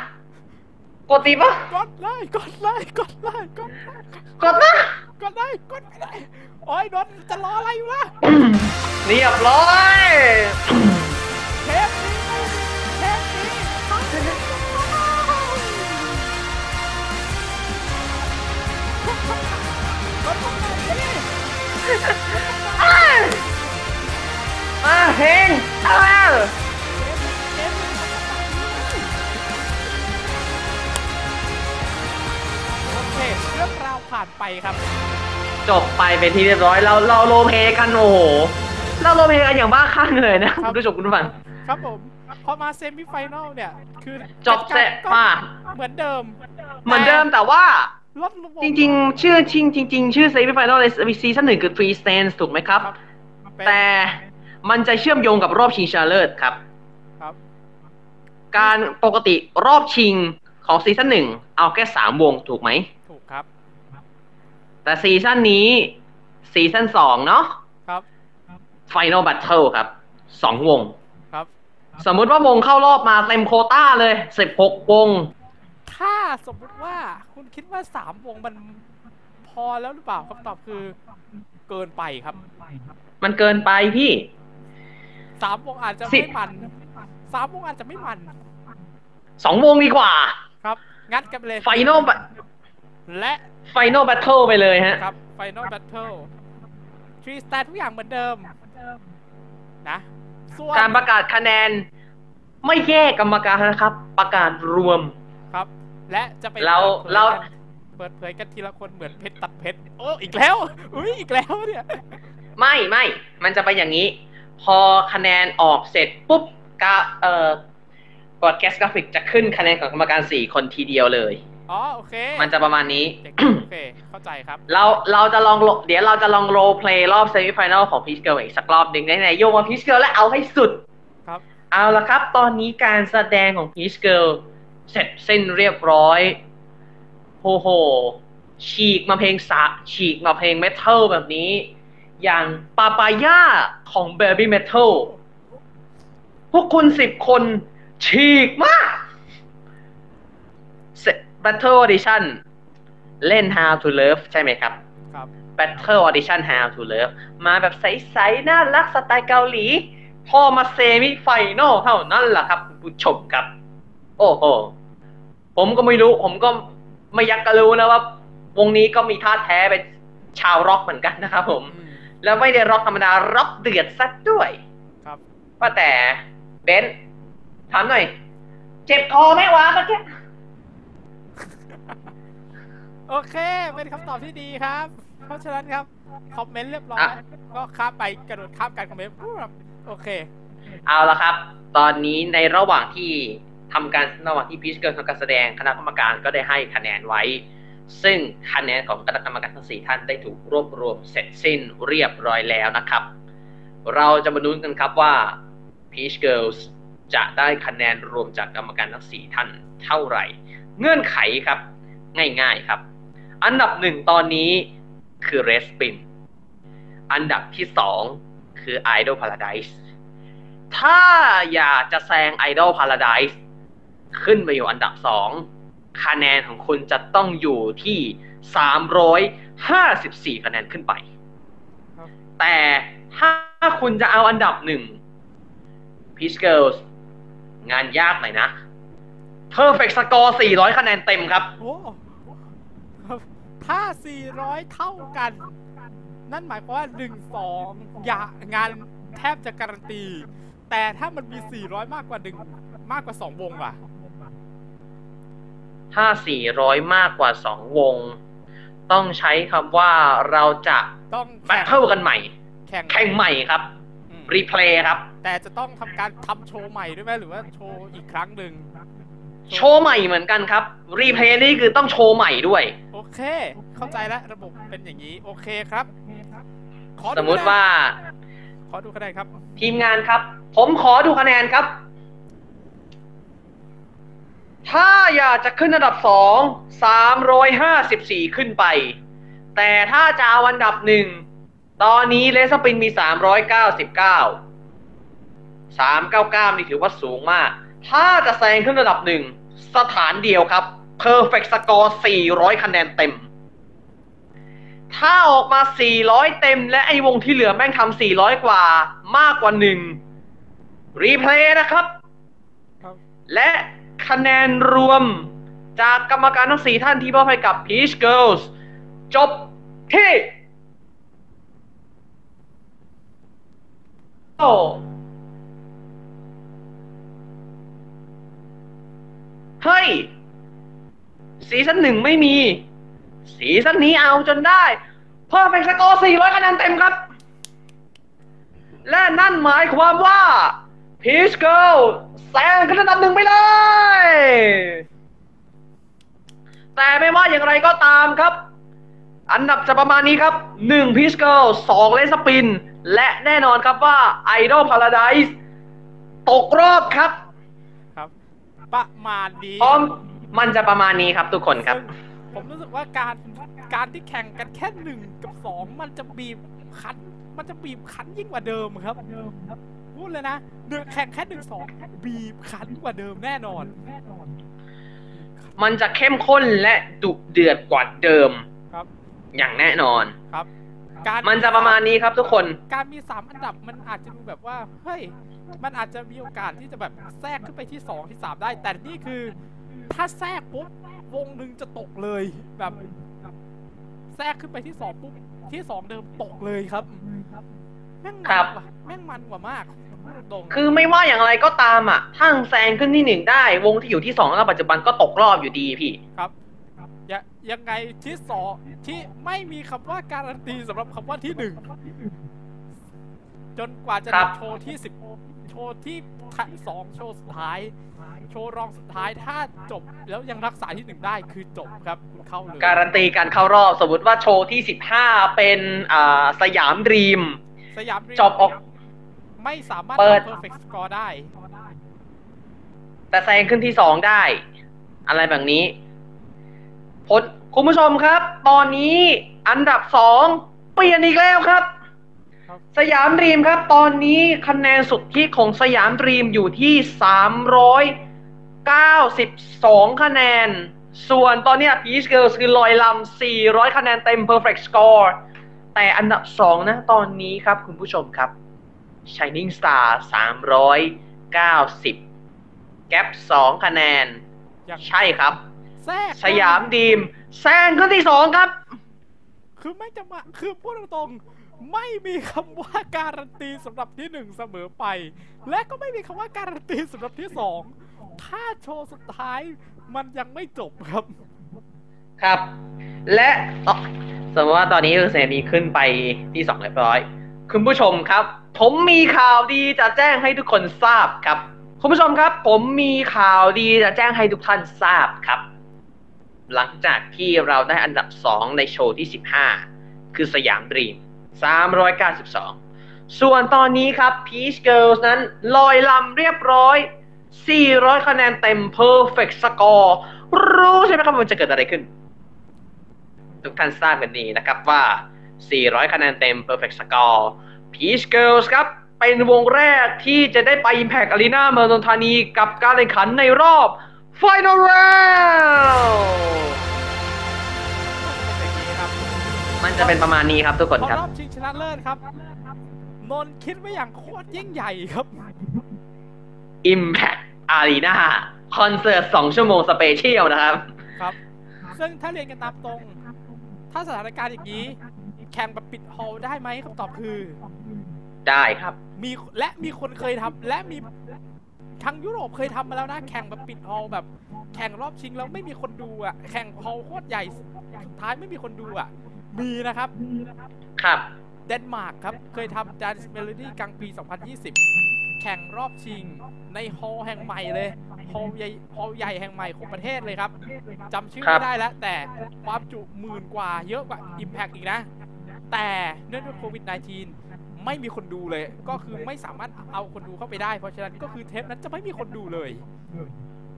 กดตีปะกดเลย กดเลย กดเลย กดเลยกดนะกดเลยกดไปเลยโอ้ยนนท์จะรออะไรอยู่ล่ะเรียบร้อยเทปนี้ มาเพลงเอาแล้วโอเคเรื่องราวผ่านไปครับ จบไปเป็นที่เรียบร้อย เราเรา role play กันโอ้โห เรา role play กันอย่างบ้าคลั่งเลยนะคุณผู้ชมคุณผู้ฟัง ครับผม พอมา semi final เนี่ย คือจบเสร็จก็มาเหมือนเดิม เหมือนเดิมแต่ว่าลดลงจริง ๆ ชื่อจริงจริงๆชื่อ Semi Final ในซีซั่นหนึ่งคือ Three Stands ถูกไหมครับเป็นแต่มันจะเชื่อมโยงกับรอบชิงชนะเลิศครับ ครับ การปกติรอบชิงของซีซั่นหนึ่งเอาแค่สามวงถูกไหม ถูกครับ แต่ซีซั่นนี้ซีซั่นสองเนาะครับ Final Battle ครับสองวงครับ สมมุติว่าวงเข้ารอบมาเต็มโควต้าเลยสิบหกวง ถ้าสมมุติว่าคุณคิดว่าสามวงมันพอแล้วหรือเปล่าคำตอบคือเกินไปครับ มันเกินไปพี่สามวงอาจจะสิไม่มันสามวงอาจจะไม่มันสองวงดีกว่า ครับ งัดกันไปเลย Final Ba- และ Final Battle ไปเลยฮะ ครับ Final Battle ทรีสแตททุกอย่างเหมือนเดิมนะ ส่วนการประกาศคะแนน ไม่แยกกรรมการนะครับ ประกาศรวมครับ และจะไปเราปิดผยเรากันเปิดเผยกันทีละคนเหมือนเพชรตัดเพชรโอ้อีกแล้วอุ้ยอีกแล้วเนี่ยไม่ไม่มันจะเป็นอย่างนี้ พอคะแนนออกเสร็จปุ๊บกาเอ่อ broadcast กราฟิกจะขึ้นคะแนนของกรรมการสี่คนทีเดียวเลย อ๋อโอเค มันจะประมาณนี้เจ๋งโอเค เข้าใจครับ เราเราจะลองโลเดี๋ยวเราจะลอง role play รอบ semi final ของพีชเกิลอีกสักรอบหนึ่งไหนๆโยกมาพีชเกิลและเอาให้สุด ครับ เอาละครับ ตอนนี้การแสดงของพีชเกิลเสร็จสิ้นเรียบร้อยโอ้โห ฉีกมาเพลงสะฉีกมาเพลงเมทัลแบบนี้ อย่างปาปายาของ Baby Metal พวกคุณสิบคนฉีกมาก Battle Audition เล่น How to Love ใช่ไหมครับครับ Battle Audition How to Love มาแบบใสๆน่ารักสไตล์เกาหลี พอมาเซมิไฟนอลเท่านั้นแหละครับคุณผู้ชมครับ โอ้โห ผมก็ไม่รู้ ผมก็ไม่ยักจะรู้นะว่า วงนี้ก็มีธาตุแท้เป็นชาวร็อกเหมือนกันนะครับผมอืมแล้วไม่ได้ร็อกธรรมดาร็อกเดือดซัดด้วย ครับว่าแต่เบนซ์ถามหน่อย เจ็บคอไหมวะเมื่อกี้ โอเค เป็นคำตอบที่ดีครับ เพราะฉะนั้นครับ คอมเมนต์เรียบร้อยอะก็ข้ามไปกระโดดข้ามการคอมเมนต์ปุ๊บโอเค เอาละครับ ตอนนี้ในระหว่างที่ทำการระหว่างที่พีชเกิลทำการแสดงคณะกรรมการก็ได้ให้คะแนนไว้ ซึ่งคะแนนของคณะกรรมการทั้งสี่ท่านได้ถูกรวบรวมเสร็จสิ้นเรียบร้อยแล้วนะครับ เราจะมาลุ้นกันครับว่า Peach Girls จะได้คะแนนรวมจากกรรมการทั้งสี่ท่านเท่าไหร่ เงื่อนไขครับ ง่าย ๆครับ อันดับหนึ่งตอนนี้คือ Red Spin อันดับที่สองคือ Idol Paradise ถ้าอยากจะแซง Idol Paradise ขึ้นมาอยู่อันดับสองคะแนนของคุณจะต้องอยู่ที่ 354 คะแนนขึ้นไป แต่ถ้าคุณจะเอาอันดับหนึ่ง Peach Girls งานยากหน่อยนะ Perfect Score 400 คะแนนเต็มครับโอ้ครับ ถ้า 400 เท่ากัน นั่นหมายความว่า 1 2 อย่างานแทบจะการันตี แต่ถ้ามันมี 400 มากกว่า1มากกว่า 2 วงล่ะ ถ้า 400 มากกว่า 2 วง ต้องใช้คำว่าเราจะต้อง battle กันใหม่ แข่งแข่งใหม่ครับอืม replay ครับ แต่จะต้องทำการทำโชว์ใหม่ด้วยไหมหรือว่าโชว์อีกครั้งหนึ่ง โชว์ใหม่เหมือนกันครับ รีเพลย์นี่คือต้องโชว์ใหม่ด้วย โอเค เข้าใจแล้วระบบเป็นอย่างนี้ โอเคครับขอดูสมมุติว่า ขอดูคะแนนครับ ทีมงานครับ ผมขอดูคะแนนครับ ถ้าอยากจะขึ้นอันดับสองสามร้อยห้าสิบสี่ขึ้นไป แต่ถ้าจะเอาอันดับหนึ่งตอนนี้เลสปินมีสามร้อยเก้าสิบเก้าสามเก้าเก้านี่ถือว่าสูงมาก ถ้าจะแซงขึ้นอันดับหนึ่ง สถานเดียวครับ Perfect Score 400 คะแนนเต็ม ถ้าออกมา 400 เต็ม และไอ้วงที่เหลือแม่งทำ400 กว่ามากกว่าหนึ่งรีเพลย์นะครับครับและคะแนนรวมจากกรรมการทั้ง 4 ท่านที่มอบให้กับ Peach Girls จบที่โอ้ เฮ้ยซีซั่นหนึ่งไม่มี ซีซั่นนี้เอาจนได้เพิ่มเป็นสกอร์400คะแนนเต็มครับ และนั่นหมายความว่า Peach Girl แซงขึ้นอันดับหนึ่งไปเลย แต่ไม่ว่าอย่างไรก็ตามครับ อันดับจะประมาณนี้ครับ1 Peach Girl 2เลสปิน และแน่นอนครับว่า Idol Paradise ตกรอบครับ ประมาณนี้พร้อมมันจะประมาณนี้ครับทุกคนครับซึ่งผมรู้สึกว่าการการที่แข่งกันแค่หนึ่งกับสองมันจะบีบคั้น มันจะบีบคั้นยิ่งกว่าเดิมครับพูดเลยนะหนึ่งแข่งแค่หนึ่งสองบีบคั้นกว่าเดิมแน่นอน มันจะเข้มข้นและดุเดือดกว่าเดิม ครับ อย่างแน่นอนครับ การมันจะประมาณนี้ครับทุกคน การมีสามอันดับมันอาจจะดูแบบว่า เฮ้ย มันอาจจะมีโอกาสที่จะแบบแทรกขึ้นไปที่สองที่สามได้ แต่นี่คือ ถ้าแทรกปุ๊บวงหนึ่งจะตกเลยแบบแทรกขึ้นไปที่สองปุ๊บที่สองเดิมตกเลยครับแม่งครัมันบกว่าแม่งมันกว่ามากพูดตรงๆคือไม่ว่าอย่างไรก็ตามอะถ้าแซงขึ้นที่หนึ่งได้ วงที่อยู่ที่สองแล้วปัจจุบันก็ตกรอบอยู่ดีพี่ ครับ ยะยังไงที่สองที่ไม่มีคำว่าการันตีสำหรับคำว่าที่หนึ่งจนกว่าจะครัถึบงโชว์ที่สิบโชว์ที่สองโชว์สุดท้าย โชว์รองสุดท้ายถ้าจบแล้วยังรักษาที่หนึ่งได้คือจบครับคุณเข้าเลยการันตีการเข้ารอบสมมติว่าโชว์ที่สิบห้าเป็นอ่าสยามดรีม สยามดรีมจบออก ไม่สามารถเปิดทำ perfect score ได้ แต่แซงขึ้นที่สองได้ อะไรแบบนี้ ผลคุณผู้ชมครับ ตอนนี้อันดับสองเปลี่ยนอีกแล้วครับครับ สยามดรีมครับ ตอนนี้คะแนนสุดที่ของสยามดรีมอยู่ที่สามร้อยเก้าสิบสองคะแนน ส่วนตอนเนี้ย Peach Girls คือลอยลำสี่ร้อยคะแนนเต็ม perfect score แต่อันดับสองนะตอนนี้ครับคุณผู้ชมครับ Shining Star สามร้อยเก้าสิบแกปสองคะแนนอย่างใช่ครับ แทรกสยามดีมแซงขึ้นที่สองครับ คือไม่จะมาคือพูดตรงๆไม่มีคำว่าการันตีสำหรับที่หนึ่งเสมอไป และก็ไม่มีคำว่าการันตีสำหรับที่สองถ้าโชว์สุดท้ายมันยังไม่จบครับ ครับ และต่อสมมติว่าตอนนี้คือเซมีขึ้นไปที่สองเรียบร้อย คุณผู้ชมครับ ผมมีข่าวดีจะแจ้งให้ทุกคนทราบครับ คุณผู้ชมครับ ผมมีข่าวดีจะแจ้งให้ทุกท่านทราบครับ หลังจากที่เราได้อันดับสองในโชว์ที่ 15 คือสยามดรีม 392 ส่วนตอนนี้ครับ Peach Girls นั้นลอยลำเรียบร้อย 400 คะแนนเต็ม perfect score รู้ใช่ไหมครับว่ามันจะเกิดอะไรขึ้น ทุกท่านทราบกันดีนะครับว่า 400 คะแนนเต็ม perfect score Peach Girls ครับ เป็นวงแรกที่จะได้ไป Impact Arena เมืองนนทบุรีกับการแข่งขันในรอบ Final Round มันจะเป็นประมาณนี้ครับทุกคนพอครับรอบชิงชนะเลิศครับ นนท์คิดไว้อย่างโคตรยิ่งใหญ่ครับ Impact Arena คอนเสิร์ต 2 ชั่วโมง special นะครับ ครับ ซึ่งถ้าเรียนกันตามตรง ถ้าสถานการณ์อย่างนี้ แข่งแบบปิด hall ได้ไหมคำตอบคือ ได้ครับ มีและมีคนเคยทำและมี ทางยุโรปเคยทำมาแล้วนะ แข่งแบบปิด hall แบบ แข่งรอบชิงแล้วไม่มีคนดูอะ แข่ง hall โคตรใหญ่สุดท้ายไม่มีคนดูอะ มีนะครับ ครับ เดนมาร์กครับ เคยทำ Dansk Melodi Grand Prix 2020 แข่งรอบชิงในฮอลล์แห่งใหม่เลยฮอลล์ใหญ่ฮอลล์ใหญ่แห่งใหม่ของประเทศเลยครับจำชื่อครับไม่ได้แล้ว แต่ความจุหมื่นกว่าเยอะกว่า Impact อีกนะ แต่เนื่องด้วยโควิด -19 ไม่มีคนดูเลย ก็คือไม่สามารถเอาคนดูเข้าไปได้ เพราะฉะนั้นก็คือเทปนั้นจะไม่มีคนดูเลย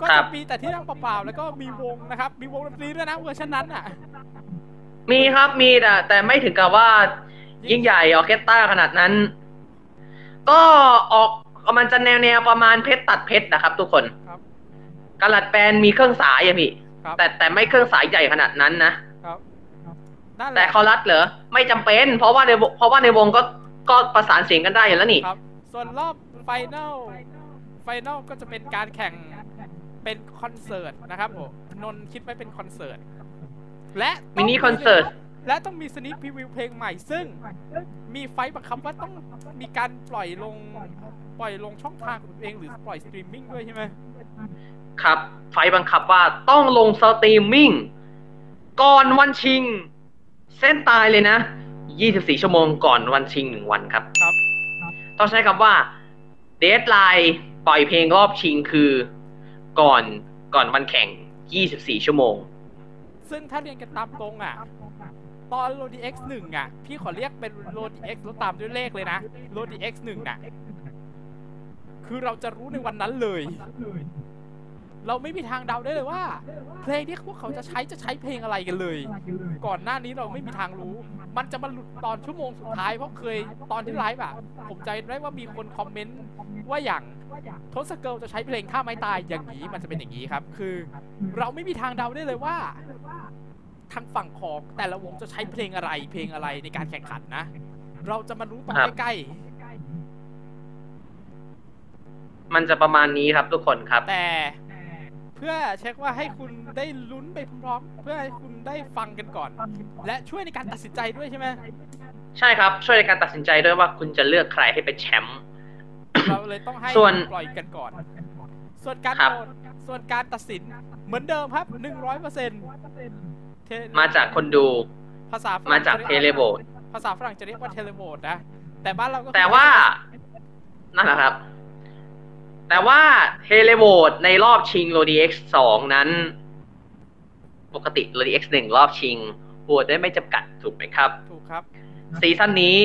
ก็ครัจะบมีแต่ที่นั่งเปล่าๆแล้วก็มีวงนะครับ มีวงดนตรีด้วยนะเวอร์ชันนั้นอะ มีครับมีแต่แต่ไม่ถึงกับว่า ยิ่งใหญ่ออร์เคสตราขนาดนั้น ก็ออกมันจะแนวแนวประมาณเพชรตัดเพชรนะครับ ทุกคนครับกระลัดแปลนมีเครื่องสายอะพี่ครับแต่แต่ไม่เครื่องสายใหญ่ขนาดนั้นนะครับนั่นแหแต่ละคอรัสเหรอไม่จำเป็น เพราะว่าในวงเพราะว่าในวงก็ ก็ประสานเสียงกันได้อยู่แล้วนี่ครับ ส่วนรอบไฟแนลไฟแนลก็จะเป็นการแข่งเป็นคอนเสิร์ตนะครับผมนนท์คิดไว้เป็นคอนเสิร์ต และต้มินิคอนเสิร์ตและต้องมี snip preview เพลงใหม่ซึ่งมีไฟล์บังคับว่าต้องมีการปล่อยลงปล่อยลงช่องทางของตัวเองหรือปล่อยสตรีมมิ่งด้วยใช่ไหมครับ ไฟบังคับว่าต้องลงสตรีมมิ่งก่อนวันชิง เส้นตายเลยนะ 24 ชั่วโมงก่อนวันชิงหนึ่งวันครับครับ ต้องใช้คำว่า deadline ปล่อยเพลงรอบชิงคือก่อนก่อนวันแข่ง 24 ชั่วโมง ซึ่งถ้าเรียนกันตามตรงอะ ตอนโรดี X หนึ่งอะ พี่ขอเรียกเป็นโรดี X แล้วตามด้วยเลขเลยนะโรดี X หนึ่งน่ะ คือเราจะรู้ในวันนั้นเลย เราไม่มีทางเดาได้เลยว่า เพลงที่พวกเขาจะใช้จะใช้เพลงอะไรกันเลย ก่อนหน้านี้เราไม่มีทางรู้ มันจะมาหลุดตอนชั่วโมงสุดท้ายเพราะเคยตอนที่ไลฟ์อะผมใจได้ว่ามีคนคอมเมนต์ว่าอย่างทศเกิลจะใช้เพลงท่าไม้ตายอย่างนี้มันจะเป็นอย่างนี้ครับ คือ เราไม่มีทางเดาได้เลยว่า ทางฝั่งของแต่ละวงจะใช้เพลงอะไร เพลงอะไรในการแข่งขันนะ เราจะมารู้ตอนครับใกล้มันจะประมาณนี้ครับทุกคนครับๆแต่เพื่อเช็คว่าให้คุณได้ลุ้นไปพร้อมๆเพื่อให้คุณได้ฟังกันก่อน และช่วยในการตัดสินใจด้วยใช่ไหมใช่ครับ ช่วยในการตัดสินใจด้วยว่าคุณจะเลือกใครให้เป็นแชมป์เราเลยต้องให้ส่วนปล่อยกันก่อน ส่วนการครับโหวตส่วนการตัดสินเหมือนเดิมครับหนึ่งร้อยเปอร์เซ็นต์มาจากคนดูภาษาฝรั่งมาจากจะเทรียเลโบตภาษาฝรั่งจะเรียกว่าเทเลโบตนะแต่บ้านเราก็คือแต่ว่านั่นแหละครับ แต่ว่าเทเลโบตในรอบชิงโรดีเอ็กซ์สองนั้น ปกติโรดีเอ็กซ์หนึ่งรอบชิงโหวตได้ไม่จำกัดถูกไหมครับ ถูกครับซีซั่นนี้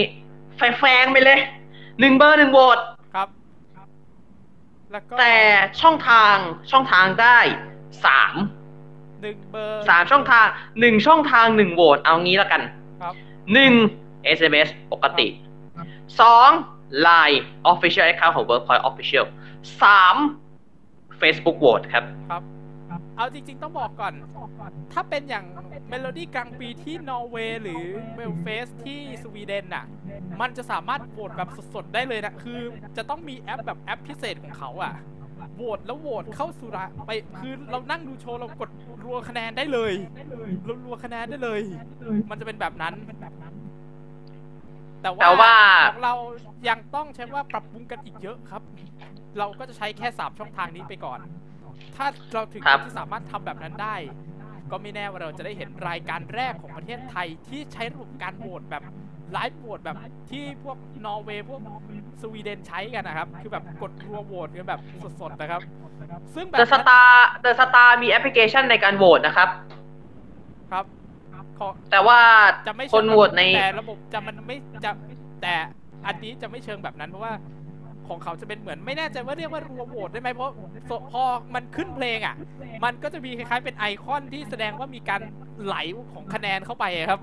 แฟร์ๆไปเลยหนึ่งเบอร์หนึ่งโหวตครับแล้วก็แต่ช่องทางช่องทางได้สามหนึ่งเบอร์สามช่องทางหนึ่งช่องทางหนึ่งโหวตเอางี้แล้วกัน ครับหนึ่ง SMS ปกติสอง Line Official Account ของ Workpoint Official สาม Facebook Vote ครับครับ เอาจริง ๆ ต้องบอกก่อน ถ้าเป็นอย่าง Melodi Grand Prix ที่นอร์เวย์หรือ Melfest ที่สวีเดนน่ะ มันจะสามารถโหวตแบบสดๆ ได้เลยนะ คือจะต้องมีแอปแบบแอปพิเศษของเขาอะโหวตแล้วโหวตเข้าสู่ระไปคือเรานั่งดูโชว์เรากดรัวคะแนนได้เลยรารัวคะแนนได้เลย มันจะเป็นแบบนั้น แต่แต่ว่าของเรายังต้องใช้ว่าปรับปรุงกันอีกเยอะครับ เราก็จะใช้แค่สามช่องทางนี้ไปก่อน ถ้าเราถึงครับที่สามารถทำแบบนั้นได้ ก็ไม่แน่ว่าเราจะได้เห็นรายการแรกของประเทศไทยที่ใช้ระบบการโหวตแบบไลฟ์โหวตแบบที่พวกนอร์เวย์พวกสวีเดนใช้กันนะครับ คือแบบกดรัวโหวตกันแบบสดๆนะครับ ซึ่งแบบ The นั้น Star The Star มีแอปพลิเคชันในการโหวตนะครับ ครับ ขอแต่ว่าจะไม่คเชินงโหวตในแต่ระบบจะมันไม่จะแต่อันนี้จะไม่เชิงแบบนั้นเพราะว่าของเขาจะเป็นเหมือนไม่แน่ใจว่าเรียกว่ารัวโหวตได้ไหมเพราะพอมันขึ้นเพลงอะ มันก็จะมีคล้ายๆเป็นไอคอนที่แสดงว่ามีการไหลของคะแนนเข้าไปอะครับ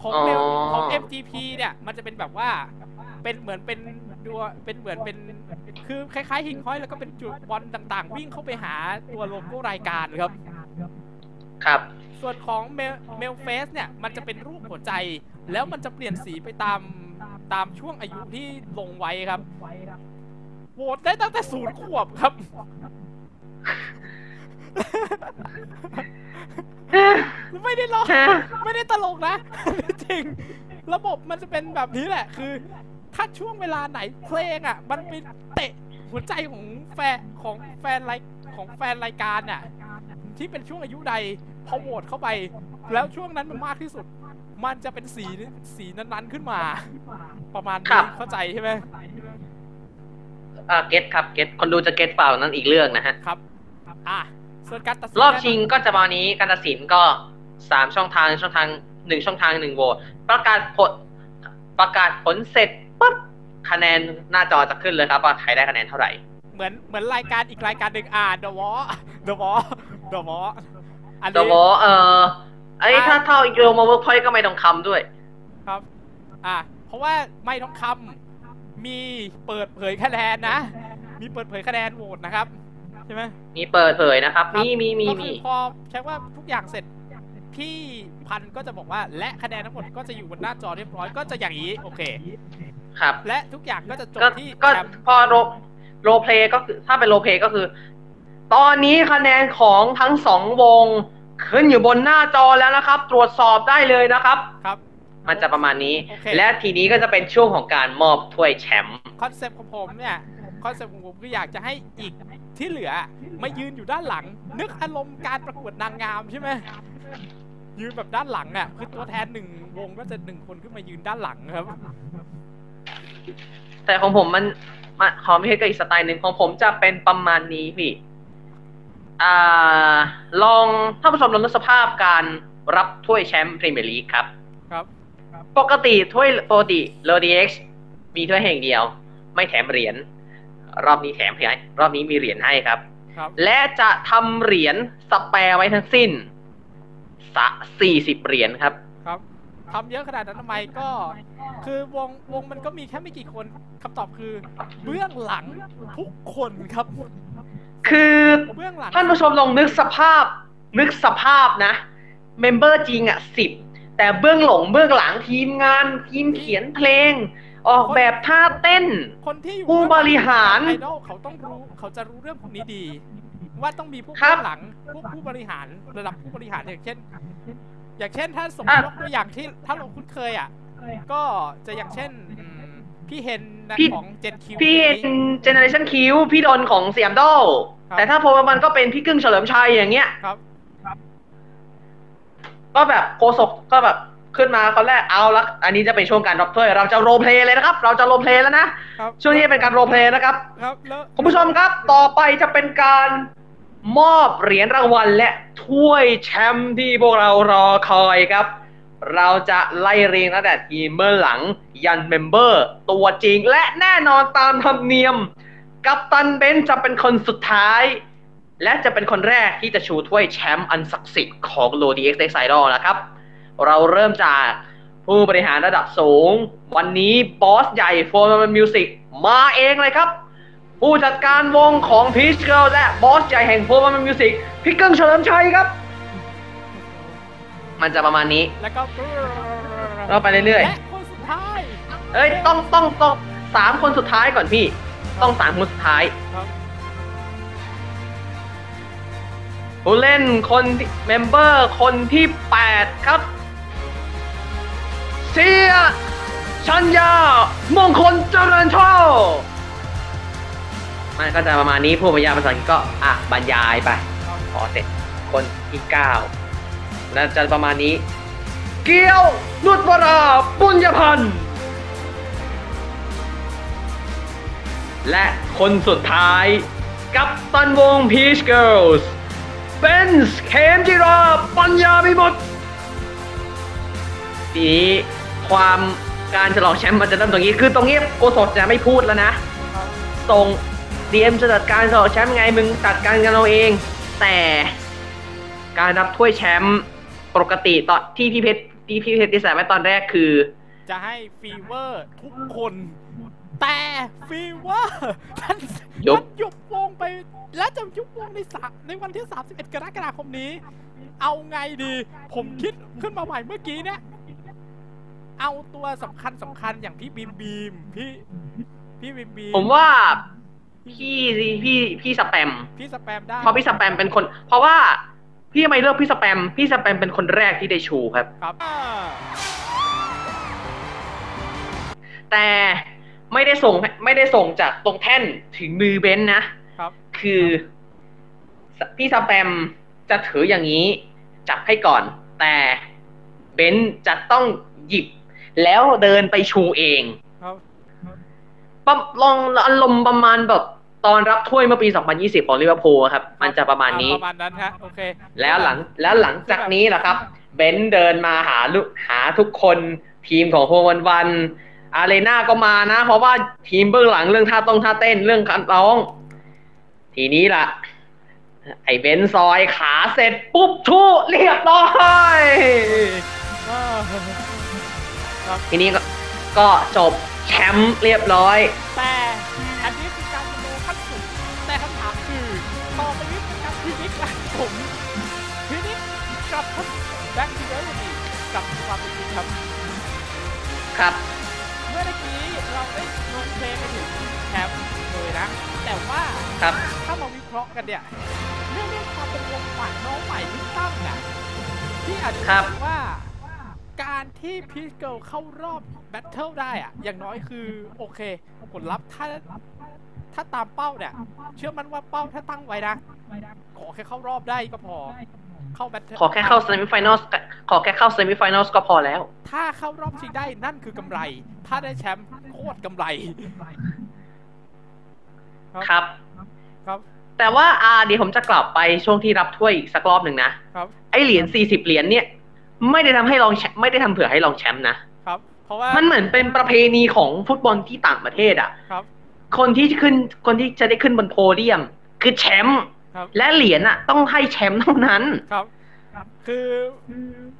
ของเมลอ๋อของ MGP เนี่ย มันจะเป็นแบบว่าเป็นเหมือนเป็นดัวเป็นเหมือนเป็นคือคล้ายๆหิ่งห้อยแล้วก็เป็นจุดบอลต่างๆ วิ่งเข้าไปหาตัวโลโก้รายการครับ ครับ ส่วนของเมลเมลเฟสเนี่ยมันจะเป็นรูปหัวใจ แล้วมันจะเปลี่ยนสีไปตามตามช่วงอายุที่ลงไว้ครับโหวตได้ตั้งแต่ศูนย์ขวบครับ ไม่ได้ล้อไม่ได้ตลกนะ จริง ระบบมันจะเป็นแบบนี้แหละ คือ ถ้าช่วงเวลาไหนเพลงอะ มันไปเตะ หัวใจของแฟนของแฟนรายของแฟนรายการน่ะที่เป็นช่วงอายุใดพอโหวตเข้าไป แล้วช่วงนั้นมันมากที่สุด มันจะเป็นสีสีนั้นๆขึ้นมา ประมาณครันี้บเข้าใจใช่ไหมอ่าเก็ตครับเก็ตคนดูจะเก็ตเปล่านั้นอีกเรื่องนะฮะครับอะส่วนการตัดสินรอบชิงก็จะมานี้การตัดสินก็สามช่องทางช่องทางหนึ่งช่องทางหนึ่งโหวตประกาศผลประกาศผลเสร็จปุ๊บ คะแนนหน้าจอจะขึ้นเลยครับว่าใครได้คะแนนเท่าไหร่ เหมือนเหมือนรายการอีกรายการหนึ่งอ่า The Wall The Wall The Wall อันแต่นี้ว่าเออไอ้อ่าถ้าเท่าโยมาเวิร์กพอยต์ก็ไมค์ทองคำด้วย ครับ อะเพราะว่าไมค์ทองคำมีเปิดเผยคะแนนนะ มีเปิดเผยคะแนนโหวตนะครับใช่ไหมมีเปิดเผยนะครับครับมีมีมีก็มีคือพอใช้ว่าทุกอย่างเสร็จพี่พันธุ์ก็จะบอกว่าและคะแนนทั้งหมดก็จะอยู่บนหน้าจอเรียบร้อยก็จะอย่างนี้ โอเค ครับ และทุกอย่างก็จะจบก็ที่ก็แชมป์พอ role role play ก็คือถ้าเป็น role play ก็คือ ตอนนี้คะแนนของทั้งสองวง ขึ้นอยู่บนหน้าจอแล้วนะครับ ตรวจสอบได้เลยนะครับ ครับ มันจะประมาณนี้ โอเค และทีนี้ก็จะเป็นช่วงของการมอบถ้วยแชมป์คอนเซปต์ของผมเนี่ยคอนเซปต์ของผมคืออยากจะให้อีกที่เหลือมายืนอยู่ด้านหลัง นึกอารมณ์การประกวดนางงามใช่ไหมยืนแบบด้านหลังอะคือตัวแทนหนึ่งวงก็จะหนึ่งคนขึ้นมายืนด้านหลังครับ แต่ของผมมันมันขอไม่ใช่กับอีกสไตล์หนึ่งของผมจะเป็นประมาณนี้พี่อ่าลองท่านผู้ชมลองนึกสภาพการรับถ้วยแชมป์พรีเมียร์ลีกครับ ครับ ปกติถ้วยปกติโรดีเอ็กซ์มีถ้วยแห่งเดียว ไม่แถมเหรียญรอบนี้แถมให้รอบนี้มีเหรียญให้ครับครับและจะทำเหรียญสแปร์ไว้ทั้งสิ้นสะสี่สิบเหรียญครับครับ ทำเยอะขนาดนั้นทำไมก็ คือวงวงมันก็มีแค่ไม่กี่คนคำตอบคือ เบื้องหลังทุกคนครับ คือเบื้องหลังท่านผู้ชมลองนึกสภาพ นึกสภาพนะ เมมเบอร์จริงอะสิบแต่เบื้องหลงเบื้องหลังทีมงานทีมเขียนเพลง ออกแบบท่าเต้น คนที่อยู่ผู้บริหารไอดอลเขาต้องรู้เขาจะรู้เรื่องพวกนี้ดี ว่าต้องมีพวกครับเบื้องหลังพวกผู้บริหารระดับผู้บริหารอย่างเช่น อย่างเช่นถ้าสมมอะติยกตัวอย่างที่ถ้าเราคุ้นเคยอะ ก็จะอย่างเช่นอืมพี่เฮนนะพี่ของเจนคิวพี่เห็นเจเนอเรชันคิวพี่ดนของเสียมโดครับแต่ถ้าโพลมันก็เป็นพี่กึ้งเฉลิมชัยอย่างเงี้ยครับ ก็แบบโฆษกก็แบบขึ้นมาคนแรกเอาละอันนี้จะเป็นช่วงการรับถ้วยเราจะ roleplay เลยนะครับ เราจะ roleplay แล้วนะครับช่วงนี้เป็นการ roleplay นะครับ ครับ แล้วคุณผู้ชมครับ ต่อไปจะเป็นการ มอบเหรียญรางวัลและถ้วยแชมป์ที่พวกเรารอคอยครับ เราจะไล่เรียงตั้งแต่ทีมเบื้องหลังยัน member ตัวจริงและแน่นอนตามธรรมเนียม กัปตันเบนจะเป็นคนสุดท้าย และจะเป็นคนแรกที่จะชูถ้วยแชมป์อันศักดิ์สิทธิ์ของ LODI X Next Idol นะครับ เราเริ่มจากผู้บริหารระดับสูง วันนี้บอสใหญ่ Four One One Music มาเองเลยครับ ผู้จัดการวงของ Peach Girl และบอสใหญ่แห่ง Four One One Music พี่กึ้งเฉลิมชัยครับ มันจะประมาณนี้ แล้วก็เราไปเรื่อยและคนสุดท้ายๆ เอ้ยต้องต้องต้องสามคนสุดท้ายก่อนพี่ ต้องสามคนสุดท้าย ครับผู้เล่นคนที่เมมเบอร์คนที่ 8 ครับ เสีย ชัญญามงคลเจริญโชค มันก็จะประมาณนี้ผู้บรรยายภาษาอังกฤษก็อะบรรยายไปพอเสร็จคนที่9น่าจะประมาณนี้ เกียวนุชวราปุญญพันธ์และคนสุดท้ายกับตันวง Peach Girls เบนส์เขมจิราปัญญาพิมุตทีนี้ความการฉลองแชมป์มันจะเริ่มตรงนี้ คือตรงนี้โกศลจะไม่พูดแล้วนะส่ง ดีเอ็มจะจัดการฉลองแชมป์ไงมึงจัดการกันเราเอง แต่การรับถ้วยแชมป์ปกติตอนที่พี่เพชรที่พี่เพชรดีไซน์ไว้ตอนแรกคือ จะให้ FEVER ทุกคน แต่ FEVER ท่านยุบท่านยุบวงไป และจะยุบวงในสามในวันที่ 31 กรกฎาคมนี้ เอาไงดี ผมคิดขึ้นมาใหม่เมื่อกี้เนี่ยเอาตัวสำคัญสำคัญอย่างพี่บีมบีมพี่พี่บีมบีมผมว่า พี่พี่พี่สแปมพี่สแปมได้เพราะพี่สแปมเป็นคน เพราะว่าพี่ทำไมเลือกพี่สแปม พี่สแปมเป็นคนแรกที่ได้ชูครับ ครับอ่าแต่ไม่ได้ส่งไม่ได้ส่งจากตรงแท่นถึงมือเบนซ์นะครับ คือพี่สแปมจะถืออย่างนี้ จับให้ก่อน แต่เบนซ์จะต้องหยิบ แล้วเดินไปชูเองครับปะ ลองอารมณ์ประมาณแบบตอนรับถ้วยเมื่อปี 2020 ของลิเวอร์พูลครับ มันจะประมาณนี้อ่ประมาณนั้นฮะโอเค แล้วหลังแล้วหลังจากนี้แหละครับ เบนซ์เดินมาหาลูกหาทุกคนทีมของโฮวันวันอารีนาก็มานะ เพราะว่าทีมเบื้องหลังเรื่องท่าต้องท่าเต้นเรื่องการร้อง ทีนี้ล่ะ ไอ้เบนซ์ซอยขาเสร็จปุ๊บชูเรียบร้อยอ่าครับทีนี้ก็ก็จบ แชมป์เรียบร้อย แต่อันนี้คือการโมขั้นสูงแต่คำถามคือต่อไปนี้เป็นการพินิจการผมพินิจกับแบ็คทีเรียลีกับความเป็นจริงครับ ครับ เมื่อกี้เราได้ลงเพลงไปถึงแชมป์เลยนะ แต่ว่าครับถ้ามาวิเคราะห์กันเนี่ยเรื่องเรื่องความเป็นวงใหม่น้องใหม่ที่ตั้งน่ะที่อาจจะครับว่า การที่ Peach Girl เข้ารอบ battle ได้อะอย่างน้อยคือโอเคผลลัพธ์ถ้าถ้าตามเป้าเนี่ย เชื่อมันว่าเป้าถ้าตั้งไว้นะ ขอแค่เข้ารอบได้ก็พอ เข้า battle ขอแค่เข้า semi ฟ i แนลขอแค่เข้าเซมิฟ i แนลก็พอแล้ว ถ้าเข้ารอบชิงได้นั่นคือกำไร ถ้าได้แชมป์โคตรกำไร ครับ ครับ แต่ว่าอ่าเดี๋ยวผมจะกลับไปช่วงที่รับถ้วยอีกสักรอบหนึ่งนะครับไอเหรียญ40เหรียญเนี่ย ไม่ได้ทำให้รองแชมป์ไม่ได้ทำเผื่อให้รองแชมป์นะครับ เพราะว่ามันเหมือนเป็นประเพณีของฟุตบอลที่ต่างประเทศอะครับ คนที่ขึ้นคนที่จะได้ขึ้นบนโพเดียม คือแชมป์ครับและเหรียญอะ ต้องให้แชมป์เท่านั้นครับคือ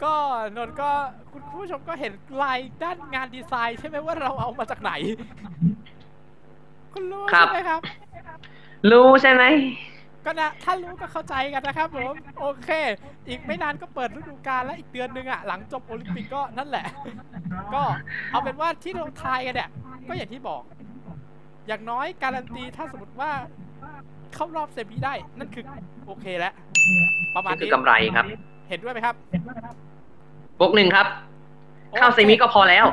ก็นนท์ก็คุณผู้ชมก็เห็นลายด้านงานดีไซน์ใช่ไหมว่าเราเอามาจากไหน คุณรู้ครับใช่ไหมครับ รู้ใช่ไหม ก็นะถ้ารู้ก็เข้าใจกันนะครับผมโอเค อีกไม่นานก็เปิดฤดูกาลแล้วอีกเดือนหนึงอะหลังจบโอลิมปิกก็นั่นแหละ ก็เอาเป็นว่าที่เราทายกันเนี่ยก็อย่างที่บอก อย่างน้อยการันตีถ้าสมมติว่าเข้ารอบเซมิได้นั่นคือโอเคแล้วประมาณนี่คืนี้อกำไรครับ เห็นด้วยไหมครับบวกหนึ่งครับ เข้าเซมิก็พอแล้ว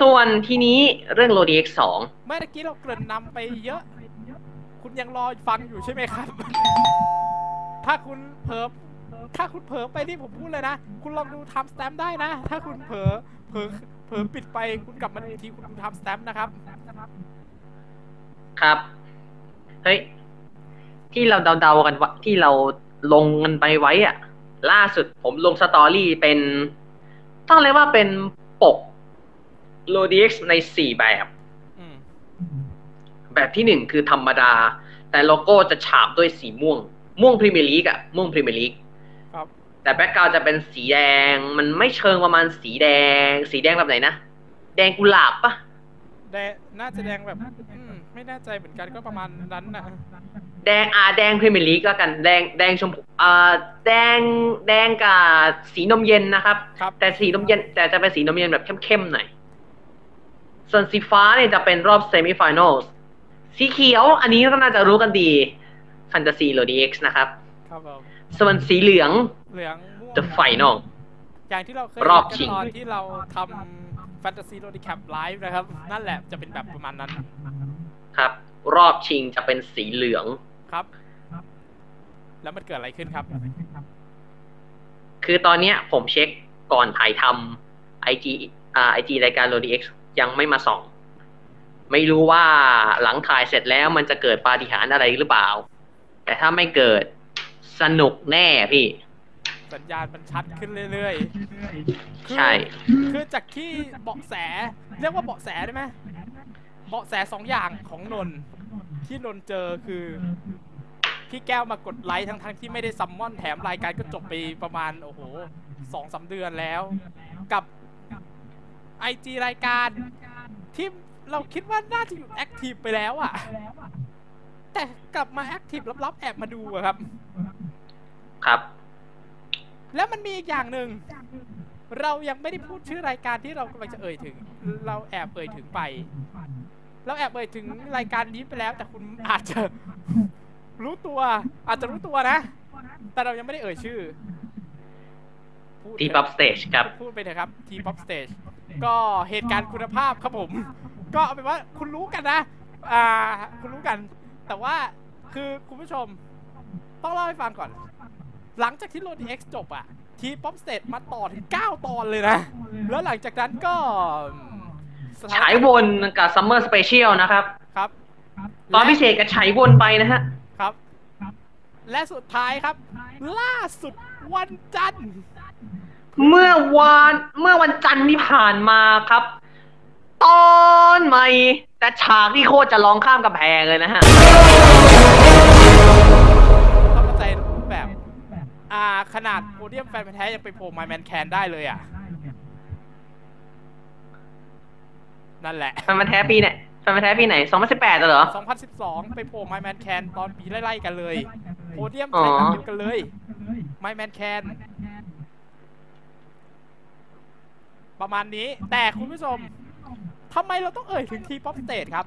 ส่วนทีนี้เรื่อง Lodi X 2เมื่อกี้เราเกริ่นนำไปเยอะ คุณยังรอฟังอยู่ใช่ไหมครับ ถ้าคุณเผลอถ้าคุณเผลอไปนี่ผมพูดเลยนะ คุณลองดูทำสแตมป์ได้นะ ถ้าคุณเผลอเผลอเผลอปิดไปคุณกลับมาอีกทีคุณทำสแตมป์นะครับ ครับ เฮ้ย ที่เราเดาๆกันว่าที่เราลงกันไปไว้อะล่าสุดผมลง story เป็น ต้องเรียกว่าเป็นปก Lodi X ในสี่แบบ แบบที่หนึ่งคือธรรมดา แต่โลโก้จะฉาบด้วยสีม่วง ม่วงพรีเมียร์ลีกอะม่วงพรีเมียร์ลีกครับแต่ background จะเป็นสีแดง มันไม่เชิงประมาณสีแดง สีแดงแบบไหนนะ แดงกุหลาบปะแดงน่าจะแดงแบบอืมไม่แน่ใจเหมือนกันก็ประมาณนั้นนะแดงอ่าแดงพรีเมียร์ลีกแล้วกันแดงแดงชมพูอ่าแดงแดงกับสีนมเย็นนะครับครับแต่สีนมเย็น แต่จะเป็นสีนมเย็นแบบเข้มๆหน่อยส่วนสีฟ้าเนี่ยจะเป็นรอบเซมิฟิแนลสี เขียว อันนี้ก็น่าจะรู้กันดี Fantasy l o d X นะครับ ครับผมส่วนสีเหลืองเหลืองม่วง The Final อย่างที่เราเคยรอบเห็นชิกันงตอนที่เราทำ Fantasy r o d Cap Live นะครับ นั่นแหละจะเป็นแบบประมาณนั้นครับ รอบชิงจะเป็นสีเหลือง ครับ แล้วมันเกิดอะไรขึ้นครับ คือตอนเนี้ยผมเช็คก่อนถ่ายทำ IG อ่า IG รายการ l o d X ยังไม่มาส่อง ไม่รู้ว่าหลังถ่ายเสร็จแล้วมันจะเกิดปาฏิหาริย์อะไรหรือเปล่า แต่ถ้าไม่เกิดสนุกแน่พี่ สัญญาณมันชัดขึ้นเรื่อยๆคือใช่ คือจากที่เบาะแส เรียกว่าเบาะแสได้ไหมเบาะแสสองอย่างของนนท์ที่นนท์เจอคือพี่แก้วมากดไลค์ทั้งๆที่ไม่ได้ซัมมอนแถมรายการก็จบไปประมาณโอ้โหสองสามเดือนแล้ว กับไอจีรายการที่ เราคิดว่าน่าจะอยู่แอคทีฟไปแล้วอะแต่กลับมาแอคทีฟลับๆแอบมาดูอะครับ ครับ แล้วมันมีอีกอย่างหนึ่งเรายังไม่ได้พูดชื่อรายการที่เรากำลังจะเอ่ยถึง เราแอบเอ่ยถึงไป เราแอบเอ่ยถึงรายการนี้ไปแล้ว แต่คุณอาจจะรู้ตัว อาจจะรู้ตัวนะ แต่เรายังไม่ได้เอ่ยชื่อพูดที่ Pop Stage ครับ พูดไปเถอะครับ T-POP Stage ก็เหตุการณ์คุณภาพครับผม ก็เอาเป็นว่าคุณรู้กันนะอ่าคุณรู้กัน แต่ว่าคือคุณผู้ชมต้องเล่าให้ฟังก่อน หลังจากที่ LODI X จบอะ T-POP Stage มาต่อถึง 9 ตอนเลยนะ แล้วหลังจากนั้นก็สถานการณ์ฉายวนกับ Summer Special นะครับ ครับ ตอนพิเศษกับฉายวนไปนะฮะ ครับ และสุดท้ายครับ ล่าสุดวันจันทร์ เมื่อวานเมื่อวันจันทร์ที่ผ่านมาครับ ตอนใหม่ แต่ฉากที่โคตรจะร้องข้ามกำแพงเลยนะฮะ ต้องเข้าใจรูปแบบอ่าขนาดโพเดียมแฟนพันธุ์แท้ยังไปโผล่ไมแมนแคนได้เลยอะ นั่นแหละ แฟนมันธุ์แท้ปีไหนแฟนมันธุ์แท้ปีไหน 2018เหรอ 2012 ไปโผล่ไมแมนแคนตอนปีไล่ๆกันเลย โพเดียมอ๋อใช้แบบเดียวกันเลย ไมแมนแคน ประมาณนี้แต่คุณผู้ชมทำไมเราต้องเอ่ยถึง T-POP Stage ครับ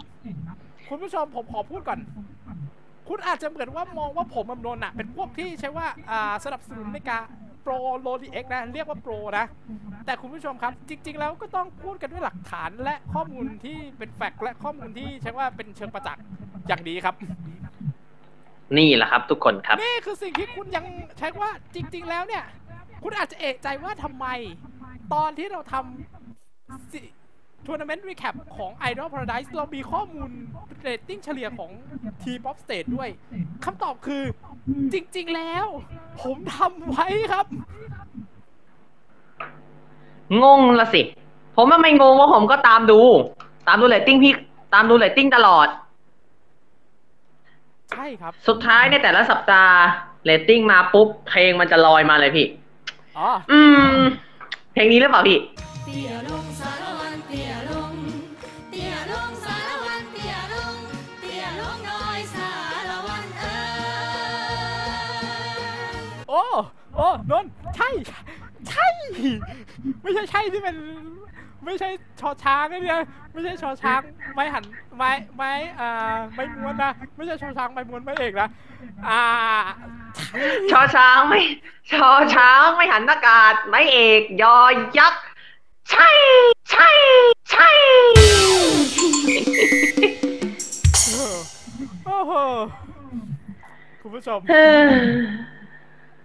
คุณผู้ชมผมขอพูดก่อน คุณอาจจะเหมือนว่ามองว่าผมอำนนท์อะเป็นพวกที่ใช้ว่าอ่าสนับสนุนในการ pro LODI X นะ เรียกว่า pro นะ แต่คุณผู้ชมครับ จริง ๆ แล้วก็ต้องพูดกันด้วยหลักฐานและข้อมูลที่เป็น fact และข้อมูลที่ใช้ว่าเป็นเชิงประจักษ์อย่างดีครับ นี่แหละครับทุกคนครับ นี่คือสิ่งที่คุณยังใช้ว่าจริง ๆ แล้วเนี่ย คุณอาจจะเอะใจว่าทำไม ตอนที่เราทำทัวร์นาเมนต์ recap ของ Idol Paradise เรามีข้อมูลเรตติ้งเฉลี่ยของ T-POP Stage ด้วยคำตอบคือจริง ๆ แล้ว ผมทำไว้ครับ งงละสิ ผมว่าไม่งงว่าผมก็ตามดู ตามดูเรตติ้งพี่ตามดูเรตติ้งตลอด ใช่ครับ สุดท้ายในแต่ละสัปดาห์เรตติ้งมาปุ๊บ เพลงมันจะลอยมาเลยพี่ อ๋อ อืม เพลงนี้หรือเปล่าพี่เตี้ยลงสารวันเตี้ยลงเตี้ยลงสารวันเตี้ยลงเตี้ยลงน้อยสารวันเอ้ยโอ้ โอ้นนท์ใช่ ใช่ ไม่ใช่ใช่ที่เป็น ไม่ใช่ชอช้างนะเนี่ยไม่ใช่ชอช้างไม้หันไม้ไม้อ่าไม้ม้วนนะไม่ใช่ชอช้างไม้ม้วนไม้เอกนะอ่าชอช้างไม่ชอช้างไม่หันอากาศไม่เอกยอยักษ์ใช่ใช่ใช่โอ้โหคุณผู้ชมเออ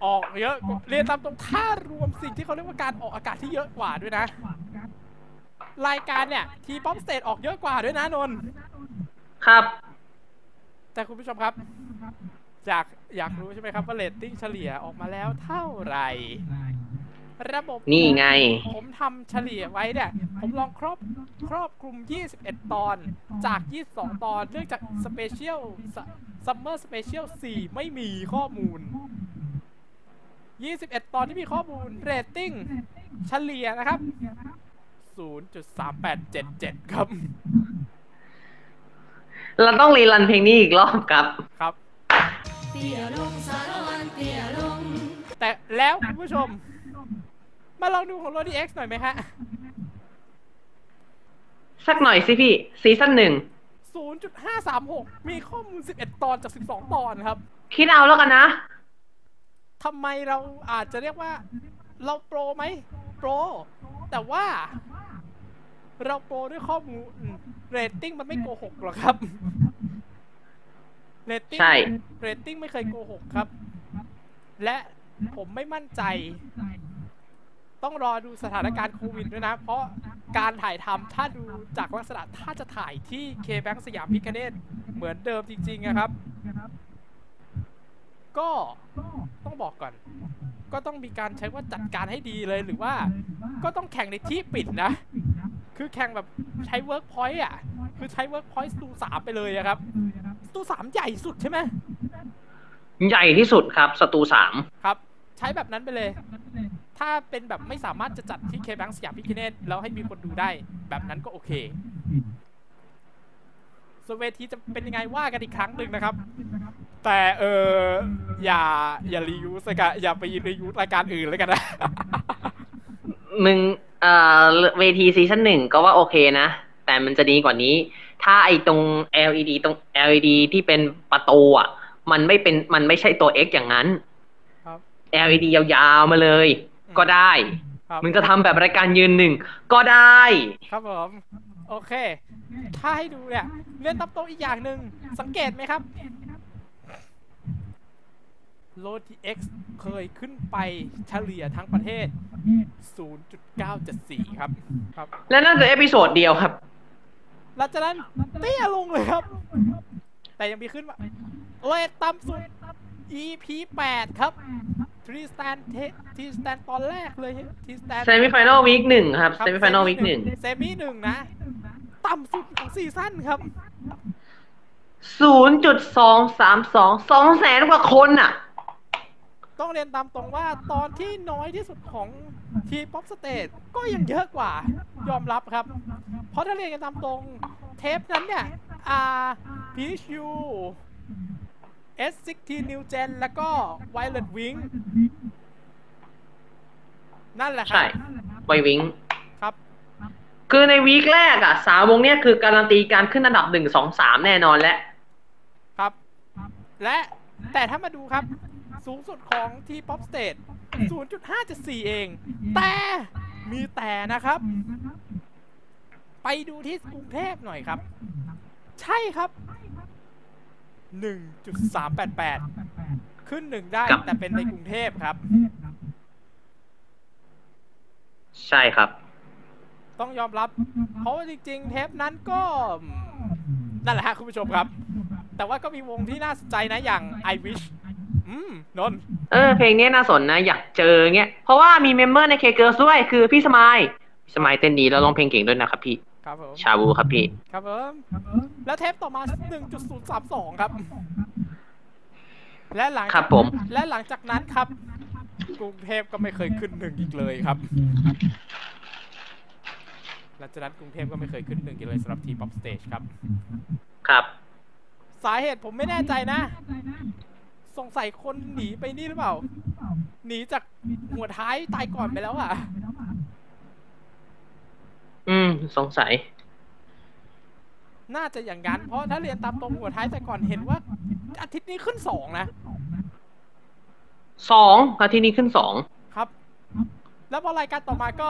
ออกเยอะกว่าเรียนตามตรงถ้ารวมสิ่งที่เขาเรียกว่าการออกอากาศที่เยอะกว่าด้วยนะ รายการเนี่ย T-POP Stage ออกเยอะกว่าด้วยนะนนท์ครับ แต่คุณผู้ชมครับ อยากอยากรู้ใช่ไหมครับว่าเรตติ้งเฉลี่ยออกมาแล้วเท่าไหร่ ระบบนี่ไง ผมทำเฉลี่ยไว้เนี่ย ผมลองครอบครอบคลุม 21 ตอนจาก 22 ตอนเนื่องจาก special Summer Special 4ไม่มีข้อมูล 21 ตอนที่มีข้อมูลเรตติ้งเฉลี่ยนะครับ 0.3877 ครับ เราต้องรีรันเพลงนี้อีกรอบครับ ครับแต่แล้วคุณผู้ชม มาลองดูของ r o d X หน่อยไหมฮะ สักหน่อยสิพี่ ซีซั่นหนึ่ง 0.536 มีข้อมูล 11 ตอนจาก 12 ตอนครับ คิดเอาแล้วกันนะทำไมเราอาจจะเรียกว่า เราโปรไหมโปร แต่ว่า เราโปรด้วยข้อมูลเรตติ้งมันไม่โกหกหรอกครับเรตติ้งใช่เรตติ้งไม่เคยโกหกครับ และผมไม่มั่นใจ ต้องรอดูสถานการณ์โควิดด้วยนะ เพราะการถ่ายทำถ้าดูจากลักษณะถ้าจะถ่ายที่ KBank สยามพิฆเนศเหมือนเดิมจริงๆนะครับ ก็ต้องบอกก่อน ก็ต้องมีการใช้ว่าจัดการให้ดีเลยหรือว่า ก็ต้องแข่งในที่ปิดนะ คือแข่งแบบใช้เวิร์กพอยต์อะ คือใช้เวิร์กพอยต์สตูสามไปเลยอะครับสตูสามใหญ่สุดใช่ไหมใหญ่ที่สุดครับสตูสามครับ ใช้แบบนั้นไปเลย ถ้าเป็นแบบไม่สามารถจะจัดที่ KBank สยามพิฆเนศแล้วให้มีคนดูได้ แบบนั้นก็โอเค ส่วนเวทีจะเป็นยังไงว่ากันอีกครั้งหนึ่งนะครับ แต่เอออย่าอย่ารียูสกะอย่าไปรียูรายการอื่นเลยกันนะมึงเอ่อเวทีซีซั่นหนึ่งก็ว่าโอเคนะ แต่มันจะดีกว่านี้ ถ้าไอตรง LED ตรง LED ที่เป็นประตูอะ มันไม่เป็นมันไม่ใช่ตัว X อย่างนั้นครับ LED ยาวๆมาเลย ก็ได้ครับมึงจะทำแบบรายการยืนหนึ่งก็ได้ ครับผม โอเค ถ้าให้ดูเนี่ยเลื่อนตับโต๊ะอีกอย่างหนึ่งสังเกตไหมครับ LODI X เคยขึ้นไปเฉลี่ยทั้งประเทศ 0.974 ครับครับ และนั่นคือ episode เดียวครับ หลังจากนั้นเตี้ยลงเลยครับ แต่ยังมีขึ้นว่าเรตต่ำสุด EP 8 ครับ ทรีสแตนทรีสแตนตอนแรกเลยทรีสแตน semi-final week หนึ่งครับ semi-final week หนึ่ง semi หนึ่งนะ ต่ำสุดของ season ครับศูนย์จุดสองสามสองสองแสนกว่าคนอะ ต้องเรียนตามตรงว่าตอนที่น้อยที่สุดของ T-POP Stage ก็ยังเยอะกว่ายอมรับครับ เพราะถ้าเรียนกันตามตรง เทปนั้นเนี่ย อ่าพีชยู S16 New Gen แล้วก็ Violet Wing นั่นแหละครัใช่ไววิงครับ คือในวีคแรกอะสามวงเนี้ยคือการันตีการขึ้นอันดับหนึ่งสองสามแน่นอนแล้วครับ และแต่ถ้ามาดูครับ สูงสุดของทีป๊อปสเตท0.574 เอง แต่มีแต่นะครับ ไปดูที่กรุงเทพหน่อยครับ ใช่ครับ 1.388 ขึ้นหนึ่งได้ครับแต่เป็นในกรุงเทพครับ ใช่ครับ ต้องยอมรับ เพราะว่าจริง ๆ เทปนั้นก็ นั่นแหละฮะคุณผู้ชมครับ แต่ว่าก็มีวงที่น่าสนใจนะอย่าง I Wish อืมนนท์เออ เพลงนี้น่าสนนะ อยากเจอเงี้ย เพราะว่ามี member ในเคเกิร์สด้วย คือพี่สมายพี่สมายเต้นดีแล้วร้องเพลงเก่งด้วยนะครับพี่ ครับผมชาบูครับพี่ ครับผมแล้วเทปต่อมา 1.032 ครับ และหลังครับผม และหลังจากนั้นครับกรุงเทพก็ไม่เคยขึ้นหนึ่งอีกเลยครับ หลังจากนั้นกรุงเทพก็ไม่เคยขึ้นหนึ่งอีกเลยสำหรับ T-POP Stage ครับ ครับ สาเหตุผมไม่แน่ใจนะ สงสัยคนหนีไปนี่หรือเปล่า หนีจากหัวท้ายตายก่อนไปแล้วอะ อืม สงสัย น่าจะอย่างนั้น เพราะถ้าเรียนตามตรงหัวท้ายแต่ก่อนเห็นว่า อาทิตย์นี้ขึ้นสองนะสองอาทิตย์นี้ขึ้นสองครับ แล้วพอรายการต่อมาก็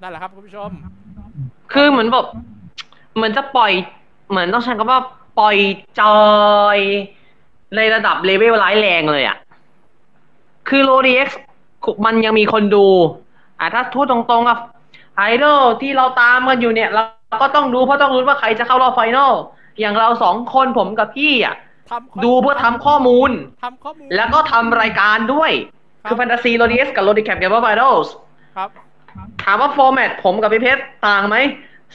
นั่นแหละครับคุณผู้ชม คือเหมือนแบบเหมือนจะปล่อย เหมือนต้องใช้คำว่าปล่อยจอยในระดับเลเวลร้ายแรงเลยอะคือโรดีเอ็กซ์มันยังมีคนดู อะถ้าพูดตรงๆอะ ไอดอลที่เราตามกันอยู่เนี่ย เราก็ต้องดูเพราะต้องรู้นว่าใครจะเข้ารอบไฟนอลอย่างเราสองคนผมกับพี่อะทำข้ดูเพื่อทำข้อมูลทำข้อมูล แล้วก็ทำรายการด้วยครับคือแฟนตาซีโรดีเอสกับโรดีแคปเกมเบอร์ไบดอลส์ครับ ถามว่าฟอร์แมตผมกับพี่เพชรต่างไหม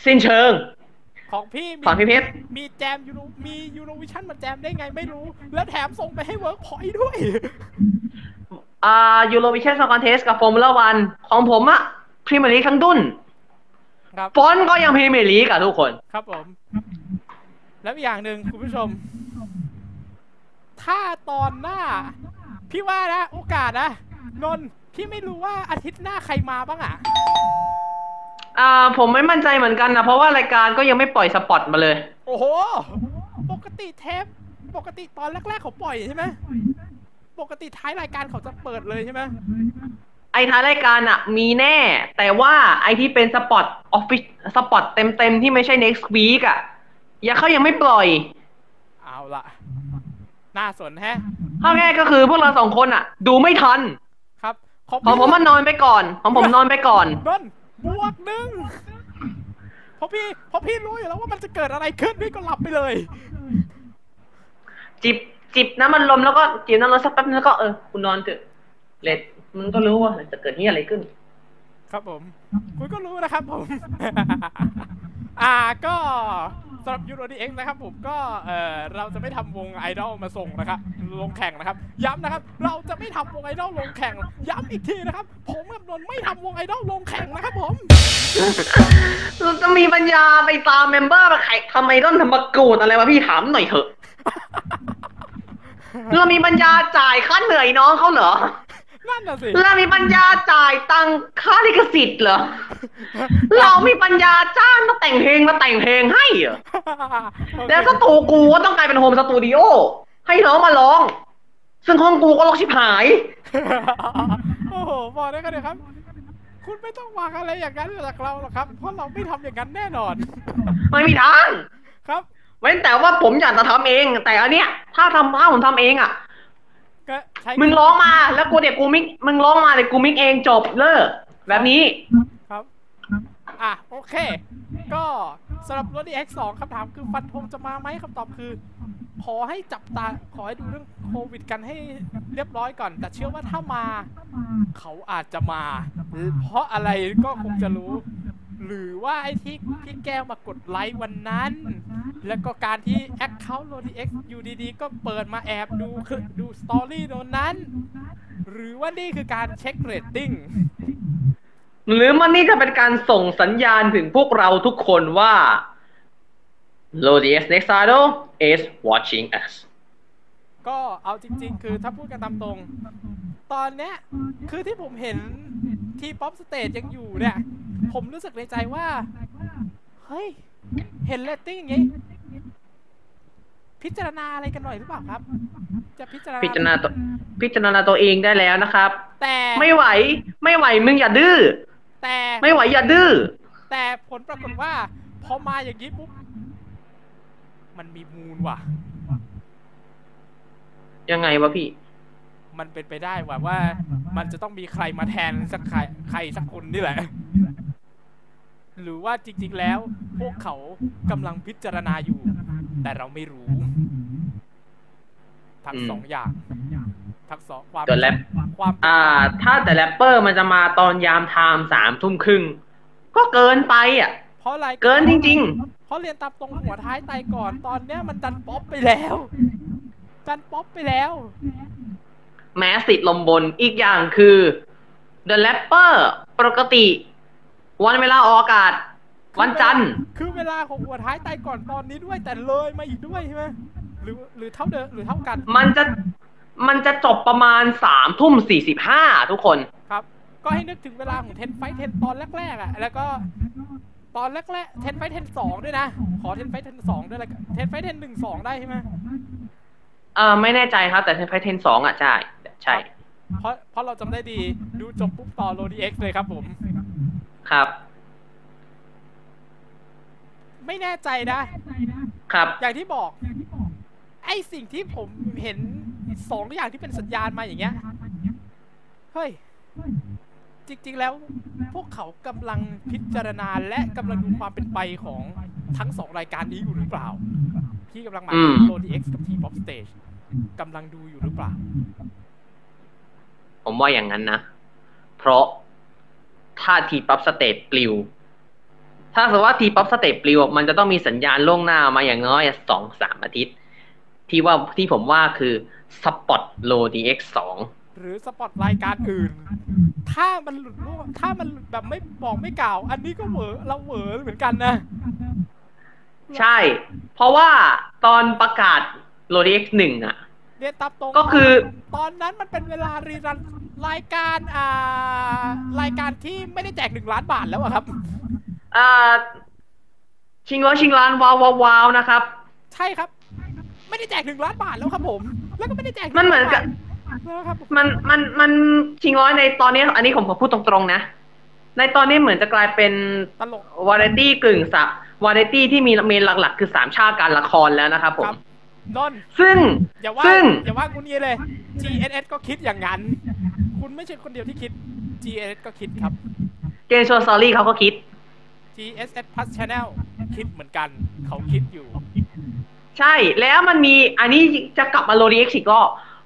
สิ้นเชิง ของพี่มีฝั่งพี่เพชรมีแจมยูโรมียูโรวิชั่นมาแจมได้ไงไม่รู้ แล้วแถมส่งไปให้เวิร์กพอยต์ด้วย อ่า Eurovision Song Contest กับ Formula One ของผมอะ พรีเมียร์ลีกทั้งดุ้นครับฟอนต์ก็ยังพรีเมียร์ลีกอะทุกคน ครับผม แล้วอีกอย่างหนึ่งคุณผู้ชม ถ้าตอนหน้า พี่ว่านะ โอกาสนะนนท์พี่ไม่รู้ว่าอาทิตย์หน้าใครมาบ้างอะอ่า ผมไม่มั่นใจเหมือนกันนะ เพราะว่ารายการก็ยังไม่ปล่อยสปอตมาเลย โอ้โห ปกติเทป ปกติตอนแรกๆเขาปล่อยใช่ไหม ปกติท้ายรายการเขาจะเปิดเลยใช่ไหม ไอ้ท้ายรายการอะมีแน่ แต่ว่าไอ้ที่เป็นสปอต official สปอตเต็มๆ ที่ไม่ใช่ next week อะยังเขายังไม่ปล่อย เอาละน่าสนแฮะข้อแรกก็คือพวกเราสองคนอะดูไม่ทัน ครับของผมมันนอนไปก่อน ของผมนอนไปก่อนนนท์บวกหนึ่งเพราะพี่เพราะพี่รู้อยู่แล้วว่ามันจะเกิดอะไรขึ้นพี่ก็หลับไปเลย จิบจิบน้ำมันลมแล้วก็จิบน้ำมันลมสักแป๊บนึงแล้วก็เออคุณนอนเถอะเลด มันก็รู้ว่าจะเกิดที่อะไรขึ้น ครับผม คุณก็รู้นะครับผม อ่าก็สำหรับ Euro DX นะครับผมก็เออเราจะไม่ทำวงไอดอลมาส่งนะครับ ลงแข่งนะครับ ย้ำนะครับ เราจะไม่ทำวงไอดอลลงแข่ง ย้ำอีกทีนะครับ ผมกับนนท์ไม่ทำวงไอดอลลงแข่งนะครับผมเราจะมีปัญญาไปตาม member มาใครทำไมต้องทำมากูดอะไรวะพี่ถามหน่อยเถอะเรามีปัญญาจ่ายค่าเหนื่อยน้องเขาเหรอ นั่นน่ะสิเรามีปัญญาจ่ายตังค์ค่าลิขสิทธิ์เหรอ เรามีปัญญาจ้างมาแต่งเพลงมาแต่งเพลงให้เหรอ แล้วสตูกูก็ต้องกลายเป็นโฮมสตูดิโอ ให้น้องมาร้อง ซึ่งห้องกูก็รกชิบหาย โอ้โหบอกได้กันเลยครับ คุณไม่ต้องหวังอะไรอย่างนั้นจากเราหรอกครับ เพราะเราไม่ทำอย่างนั้นแน่นอน ไม่มีทาง ครับ เว้นแต่ว่าผมอยากจะทำเอง แต่อันเนี้ย ถ้าทำถ้าผมทำเองอะ ก็ใช้มึงร้องมาแล้วกูเดี๋ยวกูมิกมึงร้องมาเดี๋ยวกูมิกเองจบเลิกแบบนี้ครับ อะโอเค ก็สำหรับรถ DX 2 คำถามคือฟันธงจะมาไหมคำตอบคือ ขอให้จับตาขอให้ดูเรื่องโควิดกันให้เรียบร้อยก่อน แต่เชื่อว่าถ้ามา เขาอาจจะมา เพราะอะไรก็คงจะรู้ หรือว่าไอ้ที่พี่แก้วมากดไลค์วันนั้น แล้วก็การที่ account LODI X อยู่ดีๆ ก็เปิดมาแอบดูคือดู story โนนนั้น หรือว่านี่คือการเช็คเรตติ้งหรือมันนี่จะเป็นการส่งสัญญาณถึงพวกเราทุกคนว่า LODI X Next Idol is watching us ก็เอาจริง ๆ คือถ้าพูดกันตามตรง ตอนเนี้ยคือที่ผมเห็น T-POP Stage ยังอยู่เนี่ย ผมรู้สึกในใจว่า เฮ้ย เห็นเรตติ้งอย่างงี้ พิจารณาอะไรกันหน่อยหรือเปล่าครับ จะพิจารณาพิจารณาตัวพิจารณาตัวเองได้แล้วนะครับ แต่ไม่ไหวไม่ไหวมึงอย่าดื้อแต่ไม่ไหวอย่าดื้อแต่ผลปรากฏว่า พอมาอย่างนี้ปุ๊บมันมีมูลว่ะ ยังไงวะพี่ มันเป็นไปได้ว่าว่า มันจะต้องมีใครมาแทนสักใครใครสักคนนี่แหละ หรือว่าจริงๆแล้ว พวกเขากำลังพิจารณาอยู่ แต่เราไม่รู้ ทั้งอืมสองอย่าง ทั้งสองความตัวแรปความอ่า ถ้าแต่แรปเปอร์มันจะมาตอนยามไทม์สามทุ่มครึ่ง ก็เกินไปอะ เพราะอะไรเกินจริงเพราะเรียนตามตรงหัวท้ายไตก่อนตอนเนี้ยมันดันป๊อปไปแล้วดันป๊อปไปแล้วๆแม้สิทธิ์ลมบนอีกอย่างคือ The Rapper ปกติ วันเวลาออกอากาศ วันจันทร์ คือเวลาของหัวท้ายตายก่อนตอนนี้ด้วยแต่เลยมาอีกด้วยใช่ไหมหรือหรือเท่าเดิมหรือเท่ากัน มันจะมันจะจบประมาณสามทุ่มสี่สิบห้าทุกคนครับ ก็ให้นึกถึงเวลาของ10 Fight 10 ตอนแรกๆอะ แล้วก็ตอนแรกๆ10 Fight 10 สองด้วยนะ ของ 10 Fight 10 สองด้วยแล้ว10 Fight 10 หนึ่งสองได้ใช่ไหมเออไม่แน่ใจครับ แต่10 Fight 10 สองอะใช่ใช่ เพราะเพราะเราจำได้ดีดูจบปุ๊บต่อ LODI X เลยครับผม ครับ ไม่แน่ใจนะ ครับ อย่างที่บอก ไอสิ่งที่ผมเห็นสองอย่างที่เป็นสัญญาณมาอย่างเงี้ย เฮ้ย จริง ๆ แล้ว พวกเขากำลังพิจารณาและกำลังดูความเป็นไปของทั้งสองรายการนี้อยู่หรือเปล่า ที่กำลังหมายถึงอืมโ o ดีเอ็กซ์กับทีป๊อปสเตจกำลังดูอยู่หรือเปล่า ผมว่าอย่างนั้นนะ เพราะ ถ้า T-Pop Stage ปลิว ถ้าสมมติว่า T-Pop Stage ปลิว มันจะต้องมีสัญญาณล่วงหน้ามาอย่างน้อยสองสามอาทิตย์ ที่ว่าที่ผมว่าคือสปอต LODI X สองหรือสปอตรายการอื่น ถ้ามันหลุดร่วงถ้ามันหลุดแบบไม่บอกไม่กล่าว อันนี้ก็เหวอเราเหวอเหมือนกันนะ ใช่ เพราะว่าตอนประกาศโลดีเอ็กหนึ่งอะเรียนตามตรงก็คือ ตอนนั้นมันเป็นเวลารีรัน รายการอ่ารายการที่ไม่ได้แจกหนึ่งล้านบาทแล้วอะครับอ่าชิงร้อยชิงล้านว้าวว้าวว้าวนะครับ ใช่ครับ ไม่ได้แจกหนึ่งล้านบาทแล้วครับผม แล้วก็ไม่ได้แจกมันเหมือนกับแล้วครับมันมันมันชิงร้อยในตอนนี้ อันนี้ผมขอพูดตรงๆนะ ในตอนนี้เหมือนจะกลายเป็นตลกวาไรตี้กึ่ง sub วาไรตี้ที่มี main หลักๆ คือสามชาติการละครแล้วนะครับผคมรับนนท์ซึ่งอย่าว่าซึ่งอย่าว่าคุณนี้เลย GNS ก็คิดอย่างนั้น คุณไม่ใช่คนเดียวที่คิด GNS ก็คิดครับ Game Show Story เขาก็คิด GSS Plus Channel คิดเหมือนกันเขาคิดอยู่ ใช่แล้วมันมีอันนี้จะกลับมา LODI X อีกก็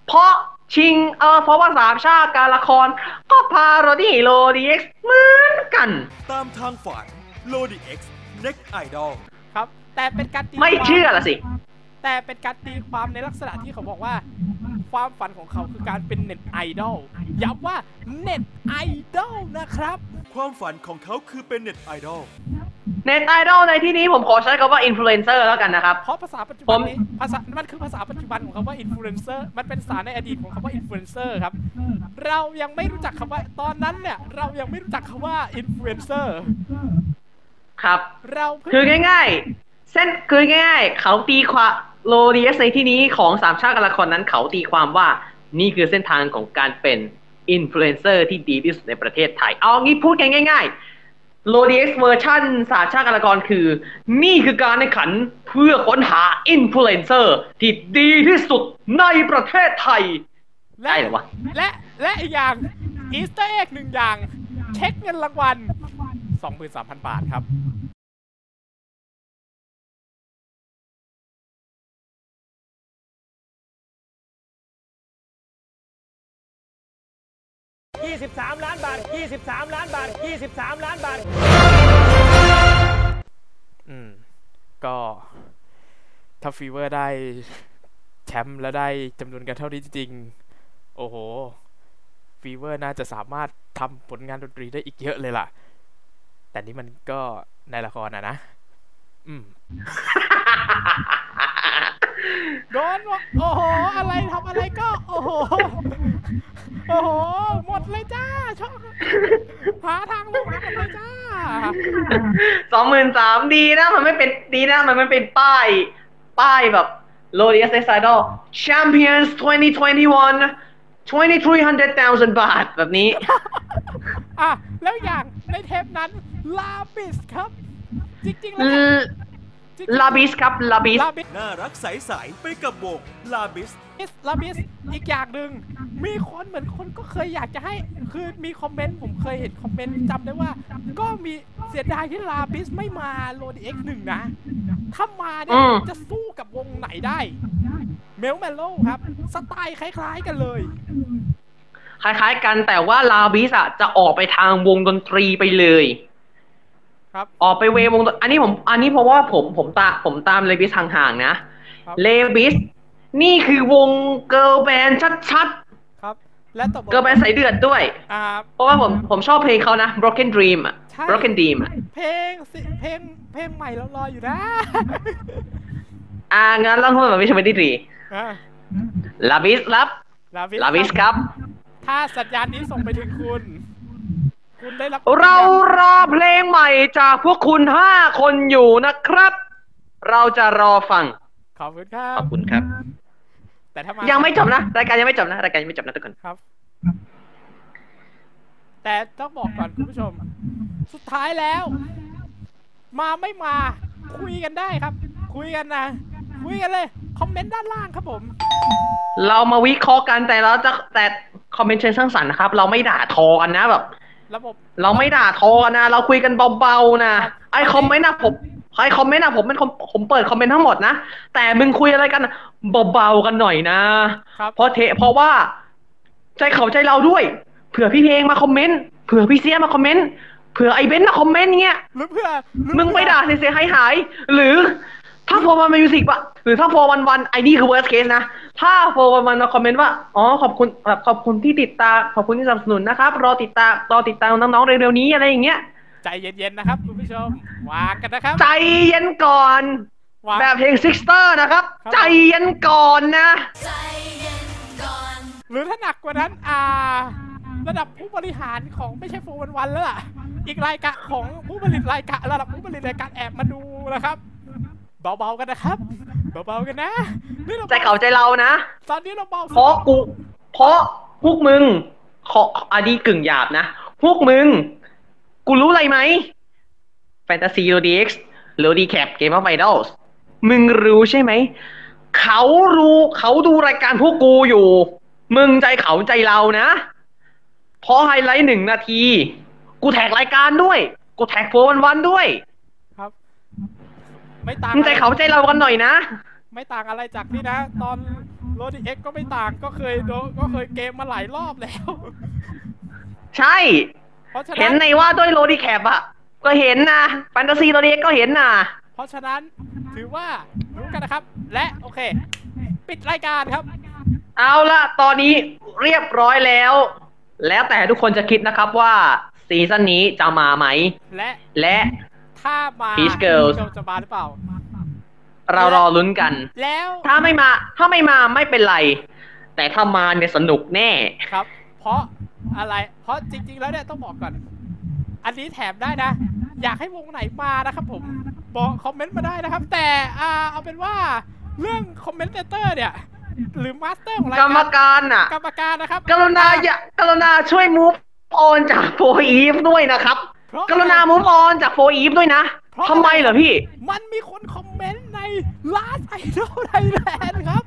เพราะจริงเออเพราะว่าสามชาติการละคร ก็ parody LODI X เหมือนกัน ตามทางฝัน Lodi X Next Idol ครับ แต่เป็นการตีไม่ความเชื่อละสิ แต่เป็นการตีความในลักษณะที่เขาบอกว่า ความฝันของเขาคือการเป็นเน็ตไอดอลย้ำว่าเน็ตไอดอลนะครับ ความฝันของเขาคือเป็นเน็ตไอดอลเน็ตไอดอลในที่นี้ผมขอใช้คำว่าอินฟลูเอนเซอร์แล้วกันนะครับ เพราะภาษาปัจจุผบันมนี้ภาษา มันคือภาษาปัจจุบันของคำว่าอินฟลูเอนเซอร์ มันเป็นภาษาในอดีตของคำว่าอินฟลูเอนเซอร์ครับ เรายังไม่รู้จักคำว่า ตอนนั้นเนี่ยเรายังไม่รู้จักคำว่าอินฟลูเอนเซอร์ ครับ เราเพิ่งคือง่ายๆ เส้นคือง่ายๆ เขาตีความ LODI X ในที่นี้ของสามชาติการละครนั้นเขาตีความว่านี่คือเส้นทางของการเป็นอินฟลูเอนเซอร์ที่ดีที่สุดในประเทศไทย เอางี้พูดกันง่ายๆ LODI X เวอร์ชันสามชาติการละครคือ นี่คือการแข่งขันเพื่อค้นหาอินฟลูเอนเซอร์ที่ดีที่สุดในประเทศไทยและได้เหรอวะและและอีกอย่างอีสเตอร์เอ็กหนึ่งอย่าง เช็คเงินรางวัล 23,000 บาทครับ 23 ล้านบาท 23 ล้านบาท 23 ล้านบาท อืม ก็ถ้า FEVER ได้แชมป์และได้จำนวนกันเท่านี้จริง โอ้โห FEVER น่าจะสามารถทำผลงานดนตรีได้อีกเยอะเลยล่ะ แต่นี่มันก็ในละครอะนะ อืมโดนวะโอ้โห อะไรทำอะไรก็ โอ้โห โอ้โห หมดเลยจ้าชอบหาทางลงหมดเลยจ้าสองหมื่นสามดีนะ มันไม่เป็นดีนะ มันไม่เป็นป้าย ป้ายแบบโ o ดีเอสไอดอล Champions 2021 2300,000 บาทแบบนี้ อะ แล้วอย่างในเทปนั้น ลาบิสครับ จริงๆแล้วจริงๆลาบิสครับลาบิสลาบิส น่ารักใสๆไปกับวงลาบิส ลาบิสอีกอย่างหนึ่งมีคนเหมือนคนก็เคยอยากจะให้คือมีคอมเมนต์ผมเคยเห็นคอมเมนต์จำได้ว่า ก็มีเสียดายที่ลาบิสไม่มา LODI X หนึ่งนะ ถ้ามาเนี่อืยมจะสู้กับวงไหนได้ เมลเมโลครับ สไตล์คล้ายๆกันเลย คล้ายๆกันแต่ว่าลาบิสอะจะออกไปทางวงดนตรีไปเลยครับออกไปเววงดนอันนี้ผม อันนี้เพราะว่าผมผมตามผมตามเลบิสห่างๆนะครับเลบิส นี่คือวงเกิร์ลแบนด์ชัดครับ และต่อๆเกิร์ลแบนด์สายเดือดด้วย อ่า เพราะว่าผมผมชอบเพลงเขานะ Broken Dream อะใช่ Broken Dream อะเพลงสิเพลงเพลงใหม่เรารออยู่นะอ่างั้นต้องพูดแบบวิชไม่ได้ดีอะลาบิสครับลาบิสลาบิสครับ ถ้าสัญญาณนี้ส่งไปถึงคุณ คุณได้รับเรารอเพลงใหม่จากพวกคุณห้าคนอยู่นะครับ เราจะรอฟัง ขอบคุณครัขบ อบคุณครับ แต่ถ้ามายัยังไม่จบนะรายการยังไม่จบนะรายการยังไม่จบนะทุกคนครับ แต่ต้องบอกก่อนคุณผู้ชม สุดท้ายแล้ว มาไม่มา คุยกันได้ครับ คุยกันนะคุยกันเลย คอมเมนต์ด้านล่างครับผม เรามาวิเคราะห์กันแต่เราจะแต่คอมเมนต์เชิงสร้างสรรค์นะครับ เราไม่ด่าทอกันนะแบบระบบเราไม่ด่าทอกันนะ เราคุยกันเบาๆนะไอคอมเมนต์นะผม ไอคอมเมนต์นะผมเป็นคนผมเปิดคอมเมนต์ทั้งหมดนะ แต่มึงคุยอะไรกันนะเบาๆกันหน่อยนะครับเพราะเทเพราะว่า ใจเขาใจเราด้วย เผื่อพี่เพลงมาคอมเมนต์เผื่อพี่เสียมาคอมเมนต์เผื่อไอเบนซ์มาคอมเมนต์เงี้ยหรือเพื่อหรือมึงไปด่าเสียหายหายๆหรือถ้า 411 Music อะหรือถ้า 411ไอ้นี่คือ worst case นะ ถ้า 411มาคอมเมนต์ว่า อ๋อ ขอบคุณแบบขอบคุณที่ติดตาม ขอบคุณที่สนับสนุนนะครับ รอติดตาม รอติดตามน้องๆเร็วๆนี้อะไรอย่างเงี้ย ใจเย็นๆนะครับ คุณผู้ชมวางกันนะครับ ใจเย็นก่อน วาง แบบเพลงซิกเตอร์นะครับ ครับ ใจเย็นก่อนนะ หรือถ้าหนักกว่านั้นอ่า ระดับผู้บริหารของไม่ใช่ 411แล้วล่ะ อีกรายการของผู้ผลิตรายการระดับผู้ผลิตรายการแอบมาดูนะครับ เบาๆกันนะครับ เบาๆกันนะนี่เราใจเขาใจเรานะ ตอนนี้เราเบาสุดเพราะกู เพราะพวกมึงขออันนี้กึ่งหยาบนะ พวกมึง กูรู้อะไรไหมแฟนตาซีโรดีเอ็กซ์โรดีแคป Game of Idol มึงรู้ใช่ไหม เขารู้เขาดูรายการพวกกูอยู่ มึงใจเขาใจเรานะ เพราะไฮไลท์หนึ่งนาที กูแท็กรายการด้วย กูแท็กโฟวันวันด้วย ครับ ไม่ต่างมึงใจเขาใจเรากันหน่อยนะ ไม่ต่างอะไรจากนี่นะ ตอนโรดีเอ็กก็ไม่ต่างก็เคยโดนก็เคยเกมมาหลายรอบแล้ว ใช่ เพราะฉะเห็นั้นนในว่าด้วยโรดีแคปอะก็เห็นนะแฟนตาซีโรดีเอ็กก็เห็นนะเพราะฉะนั้นถือว่ารู้กันนะครับ และโอเค ปิดรายการครับ เอาละตอนนี้เรียบร้อยแล้ว แล้วแต่ทุกคนจะคิดนะครับว่าซีซั่นนี้จะมาไหม และและ ถ้ามา Peach Girls จะมาหรือเปล่า เรารอลุ้นกัน แล้วถ้าไม่มา ถ้าไม่มาไม่เป็นไร แต่ถ้ามาเนี่ยสนุกแน่ ครับ เพราะอะไร เพราะจริง ๆ แล้วเนี่ยต้องบอกก่อน อันนี้แถมได้นะ อยากให้วงไหนมานะครับผมบอกคอมเมนต์มาได้นะครับ แต่อ่าเอาเป็นว่าเรื่องคอมเมนเตอร์เนี่ยหรือมาสเตอร์ของรายกรการรมการน่ะ กรรมการนะครับกรุณาอย่ากรุณาช่วยมูฟออนจากโฟอีฟด้วยนะครับ เพราะ กรุณามูฟออนจากโฟอีฟด้วยนะเพ ราะทำไมเหรอพี่ มันมีคนคอมเมนต์ใน Last Idol Thailand ครับ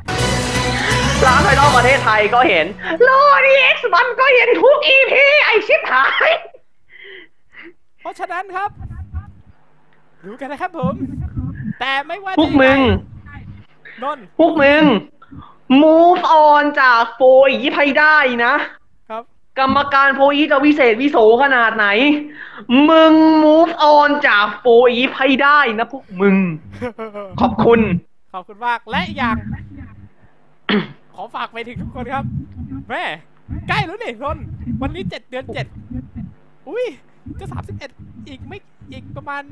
ร้านไอดอลประเทศไทยก็เห็นโลดีเอ็กซ์มันก็เห็นทุกอีพีไอชิบหาย เพราะฉะนั้นครับรู้กันนะครับผม แต่ไม่ว่าพวกมึงนนท์พวกมึง move on จากโฟอีฟให้ได้นะครับ กรรมการโฟอีฟจะวิเศษวิโสขนาดไหน มึง move on จากโฟอีฟให้ได้นะพวกมึง ขอบคุณ ขอบคุณมาก และอีกอย่าง ขอฝากไปถึงทุกคนครับ แม่ใกล้แล้วนี่นนท์วันนี้เจ็ดเดือนเจ็ดอุ้ยจะสามสิบเอ็ดอีกไม่อีกประมาณ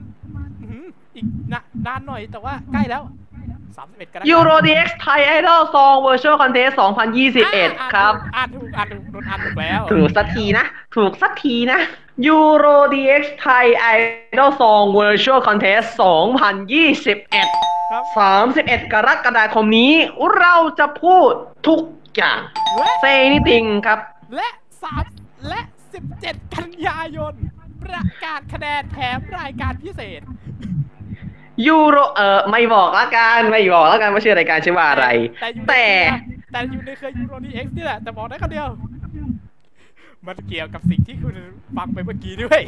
อื้อหืออีกนะนานหน่อยแต่ว่าใกล้แล้ว สามสิบเอ็ดกรกฎาคม Euro DX Thai Idol Song Virtual Contest 2021 ครับ อ่านถูกอ่านถูกนนท์อ่านถูกแล้ว ถูกสักทีนะ ถูกสักทีนะ Euro DX Thai Idol Song Virtual Contest 2021 ครับ 31 กรกฎาคมนี้ เราจะพูดทุกอย่างและ Say anything ครับ และสามและสิบเจ็ดกันยายน ประกาศคะแนนแถมรายการพิเศษ ยูโรเออไม่บอกละกันไม่บอกละกันว่าชื่อรายการชื่อว่าอะไร แต่อยู่ในแต่แต่อยู่ในเครือยูโรดีเอ็กซ์นี่แหละแต่บอกได้คำเดียว มันเกี่ยวกับสิ่งที่คุณฟังไปเมื่อกี้ด้วย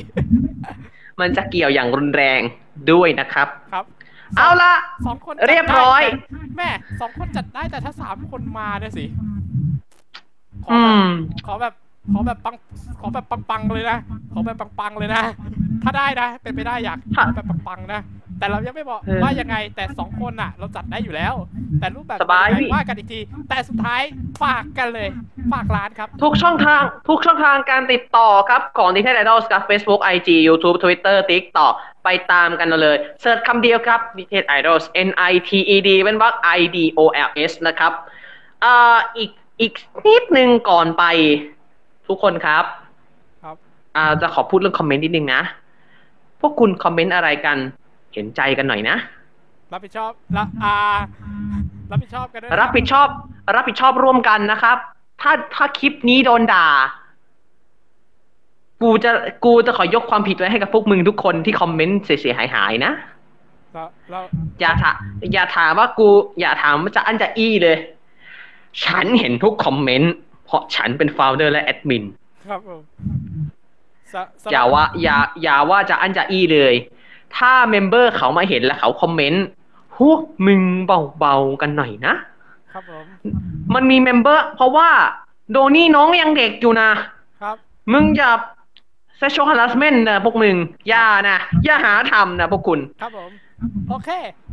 มันจะเกี่ยวอย่างรุนแรงด้วยนะครับ ครับ เอาละสองคนจัดเรียบร้อยได้แต่แม่สองคนจัดได้แต่ถ้าสามคนมาเนี่ยสิขออืแบบมขอแบบขอแบบปังขอแบบปังๆเลยนะขอแบบปังๆเลยนะ ถ้าได้นะ เป็นไปได้อยากขอแบบปังๆนะ แต่เรายังไม่บอกเออว่ายังไงแต่สองคนน่ะ เราจัดได้อยู่แล้ว แต่รูปแบบสบายเป็นงไงพี่ว่ากันอีกที แต่สุดท้ายฝากกันเลย ฝากร้านครับ ทุกช่องทางทุกช่องทางการติดต่อครับของ Nintendo Idol กับ Facebook IG YouTube Twitter TikTok ไปตามกันเลยเสิร์ชคำเดียวครับ Nintendo Idols N I T E D เป็นวรรค I D O L S นะครับอ่าอีกอีกนิดนึงก่อนไปทุกคนครับ ครับอ่าจะขอพูดเรื่องคอมเมนต์นิดนึงนะ พวกคุณคอมเมนต์อะไรกัน เห็นใจกันหน่อยนะ รับผิดชอบละอ่ารับผิดชอบกันด้วยนะครับผิดชอบ รับผิดชอบร่วมกันนะครับ ถ้าถ้าคลิปนี้โดนด่า กูจะกูจะขอยกความผิดไว้ให้กับพวกมึงทุกคนที่คอมเมนต์เสียหายหายๆนะ เราเราอย่าถามอย่าถามว่ากูอย่าถามว่าจะอันจะอี้เลย ฉันเห็นทุกคอมเมนต์เพราะฉันเป็น founder และแอดมิน ครับผมสะสำหรับอย่าว่าอย่าอย่าว่าจะอันจะอี้เลย ถ้า member เขามาเห็นแล้วเขาคอมเมนต์ฮู้มึงเบาๆกันหน่อยนะครับผมมันมี member เพราะว่าโดนี่น้องยังเด็กอยู่นะครับ มึงอย่า sexual harassment นะพวกมึง อย่านะ อย่าหาทำนะพวกคุณ ครับผม โอเค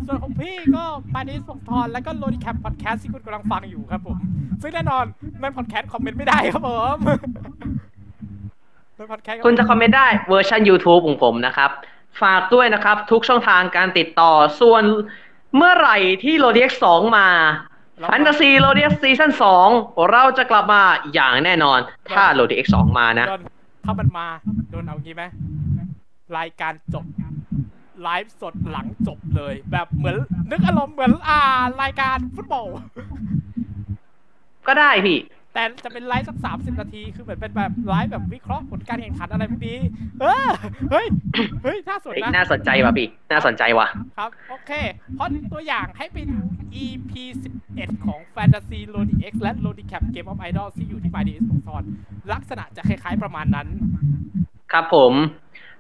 ส่วนของพี่ก็ปานิสพงธรแล้วก็โลดิแคปพอดแคสต์ที่คุณกำลังฟังอยู่ครับผม ซึ่งแน่นอนในพอดแคสต์คอมเมนต์ไม่ได้ครับผมในพอดแคสต์คุณจะคอมเมนต์ได้เวอร์ชัน YouTube ของผมนะครับ ฝากด้วยนะครับ ทุกช่องทางการติดต่อ ส่วนเมื่อไหร่ที่ r o d x 2มา Fantasy r o d x Season 2เราจะกลับมาอย่างแน่นอน ถ้า r o d x 2มานะโดนถ้ามันมาโดนเอางี้ไหมรายการจบไลฟ์สดหลังจบเลย แบบเหมือน นึกอารมณ์เหมือนอ่ารายการฟุตบอล ก็ได้พี่ แต่จะเป็นไลฟ์สักสามสิบนาทีคือเหมือนเป็นแบบไลฟ์แบบวิเคราะห์ผลการแข่งขันอะไรพวกนี้เออเฮ้ยเฮ้ยน่าสนเฮ้ยนะน่าสนใจว่ะพี่น่าสนใจว่ะครับโอเคเพราะตัวอย่างให้ไปดู EP 11 ของ Fantasy l o d X และ l o d Cap Game of Idols ที่อยู่ที่ MyDS ของซอนลักษณะจะคล้ายๆประมาณนั้น ครับผม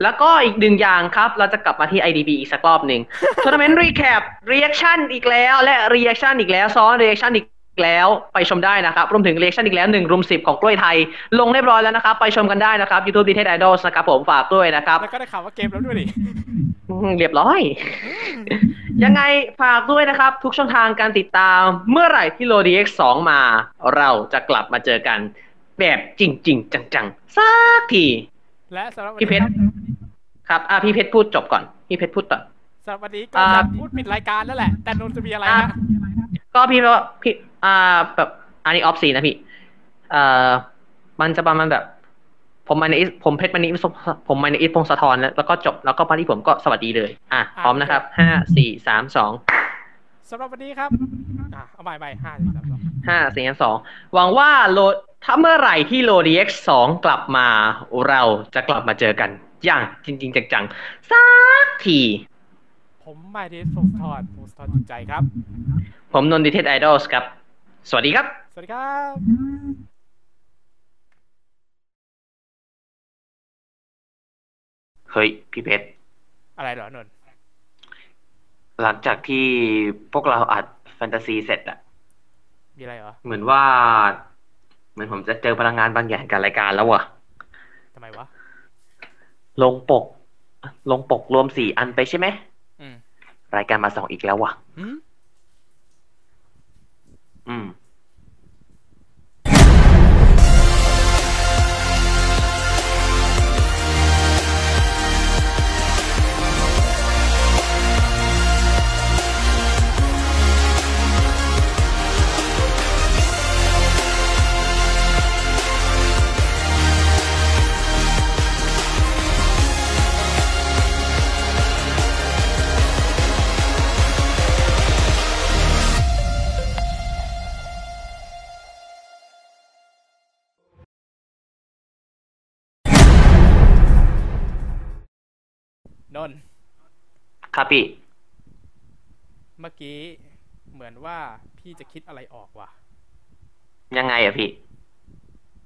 แล้วก็อีกหนึ่งอย่างครับ เราจะกลับมาที่ IDB อีกสักรอบหนึ่ง Tournament Recap Reaction อีกแล้ว และ Reaction อีกแล้วซ้อน Reaction อีก แล้วไปชมได้นะครับ รวมถึง Reaction อีกแล้วหนึ่งรุมสิบของกล้วยไทย ลงเรียบร้อยแล้วนะครับ ไปชมกันได้นะครับ YouTube d e t a i l Idols นะครับผมฝากด้วยนะครับ แล้วก็ได้ข่าวว่าเกมแล้วด้วยดิอืมเรียบร้อย ยังไงฝากด้วยนะครับ ทุกช่องทางการติดตามเมื่อไหร่ที่ l o d x 2มา เราจะกลับมาเจอกัน แบบจริง ๆ จังๆสักทีและสำหรับวันพี่เพนี้ชครรับครับอะพี่เพชรพูดจบก่อนพี่เพชรพูดต่อสำหรับวันนี้ก็อ่าจะพูดปิดรายการแล้วแหละ แต่นนท์จะมีอะไรอะฮะ ก็พี่ว่าพี่อ่าแบบอันนี้ออฟซีนะพี่เอ่อมันจะประมาณแบบ ผมมาในผมเพชรมานิผมมาในอิทพงศธรแล้วแล้วก็จบแล้วก็มาที่ผมก็สวัสดีเลย อะพร้อมนะครับห้าสี่สามสองสำหรับวันนี้ครับอะเอาใหม่ใหม่ห้าสี่สามสองห้าสี่สองหวังว่าโลถ้าเมื่อไหร่ที่โลดีเอ็กสองกลับมาเราจะกลับมาเจอกันอย่างจริง ๆ จังๆสักที ผมไม่ได้ฟงทอดฟงทอดจิตใจครับ ผมนนดิเทศไอดอลครับ สวัสดีครับ สวัสดีครับเฮ้ยพี่เพชรอะไรเหรอนนท์หลังจากที่พวกเราอัดแฟนตาซีเสร็จอะมีอะไรเหรอ เหมือนว่า เหมือนผมจะเจอพลังงานบางอย่างกับรายการแล้วอะทำไมวะ ลงปก ลงปกรวมสี่อันไปใช่ไหมอืมรายการมาสองอีกแล้วว่ะ หื นนท์ครับพี่ เมื่อกี้เหมือนว่าพี่จะคิดอะไรออกว่ะ ยังไงอะพี่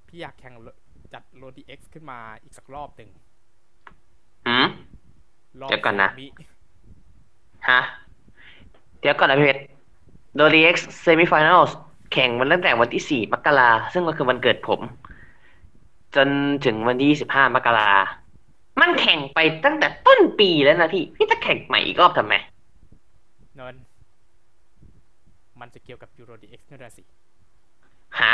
พี่อยากแข่งโลจัดโรดีเอ็กซ์ขึ้นมาอีกสักรอบหนึ่งหืมรอบเดี๋ยวก่อนนะสามวิฮะ เดี๋ยวก่อนนะพี่เพชรโดรีเอ็กซ์ semi-final แข่งมันตั้งแต่วันที่สี่มกราซึ่งก็คือวันเกิดผม จนถึงวันที่ยี่สิบห้ามกรา มันแข่งไปตั้งแต่ต้นปีแล้วนะพี่ พี่จะแข่งใหม่อีกรอบทำไมนนมันจะเกี่ยวกับยูโรดีเอ็กซ์นี่แหละสิ หา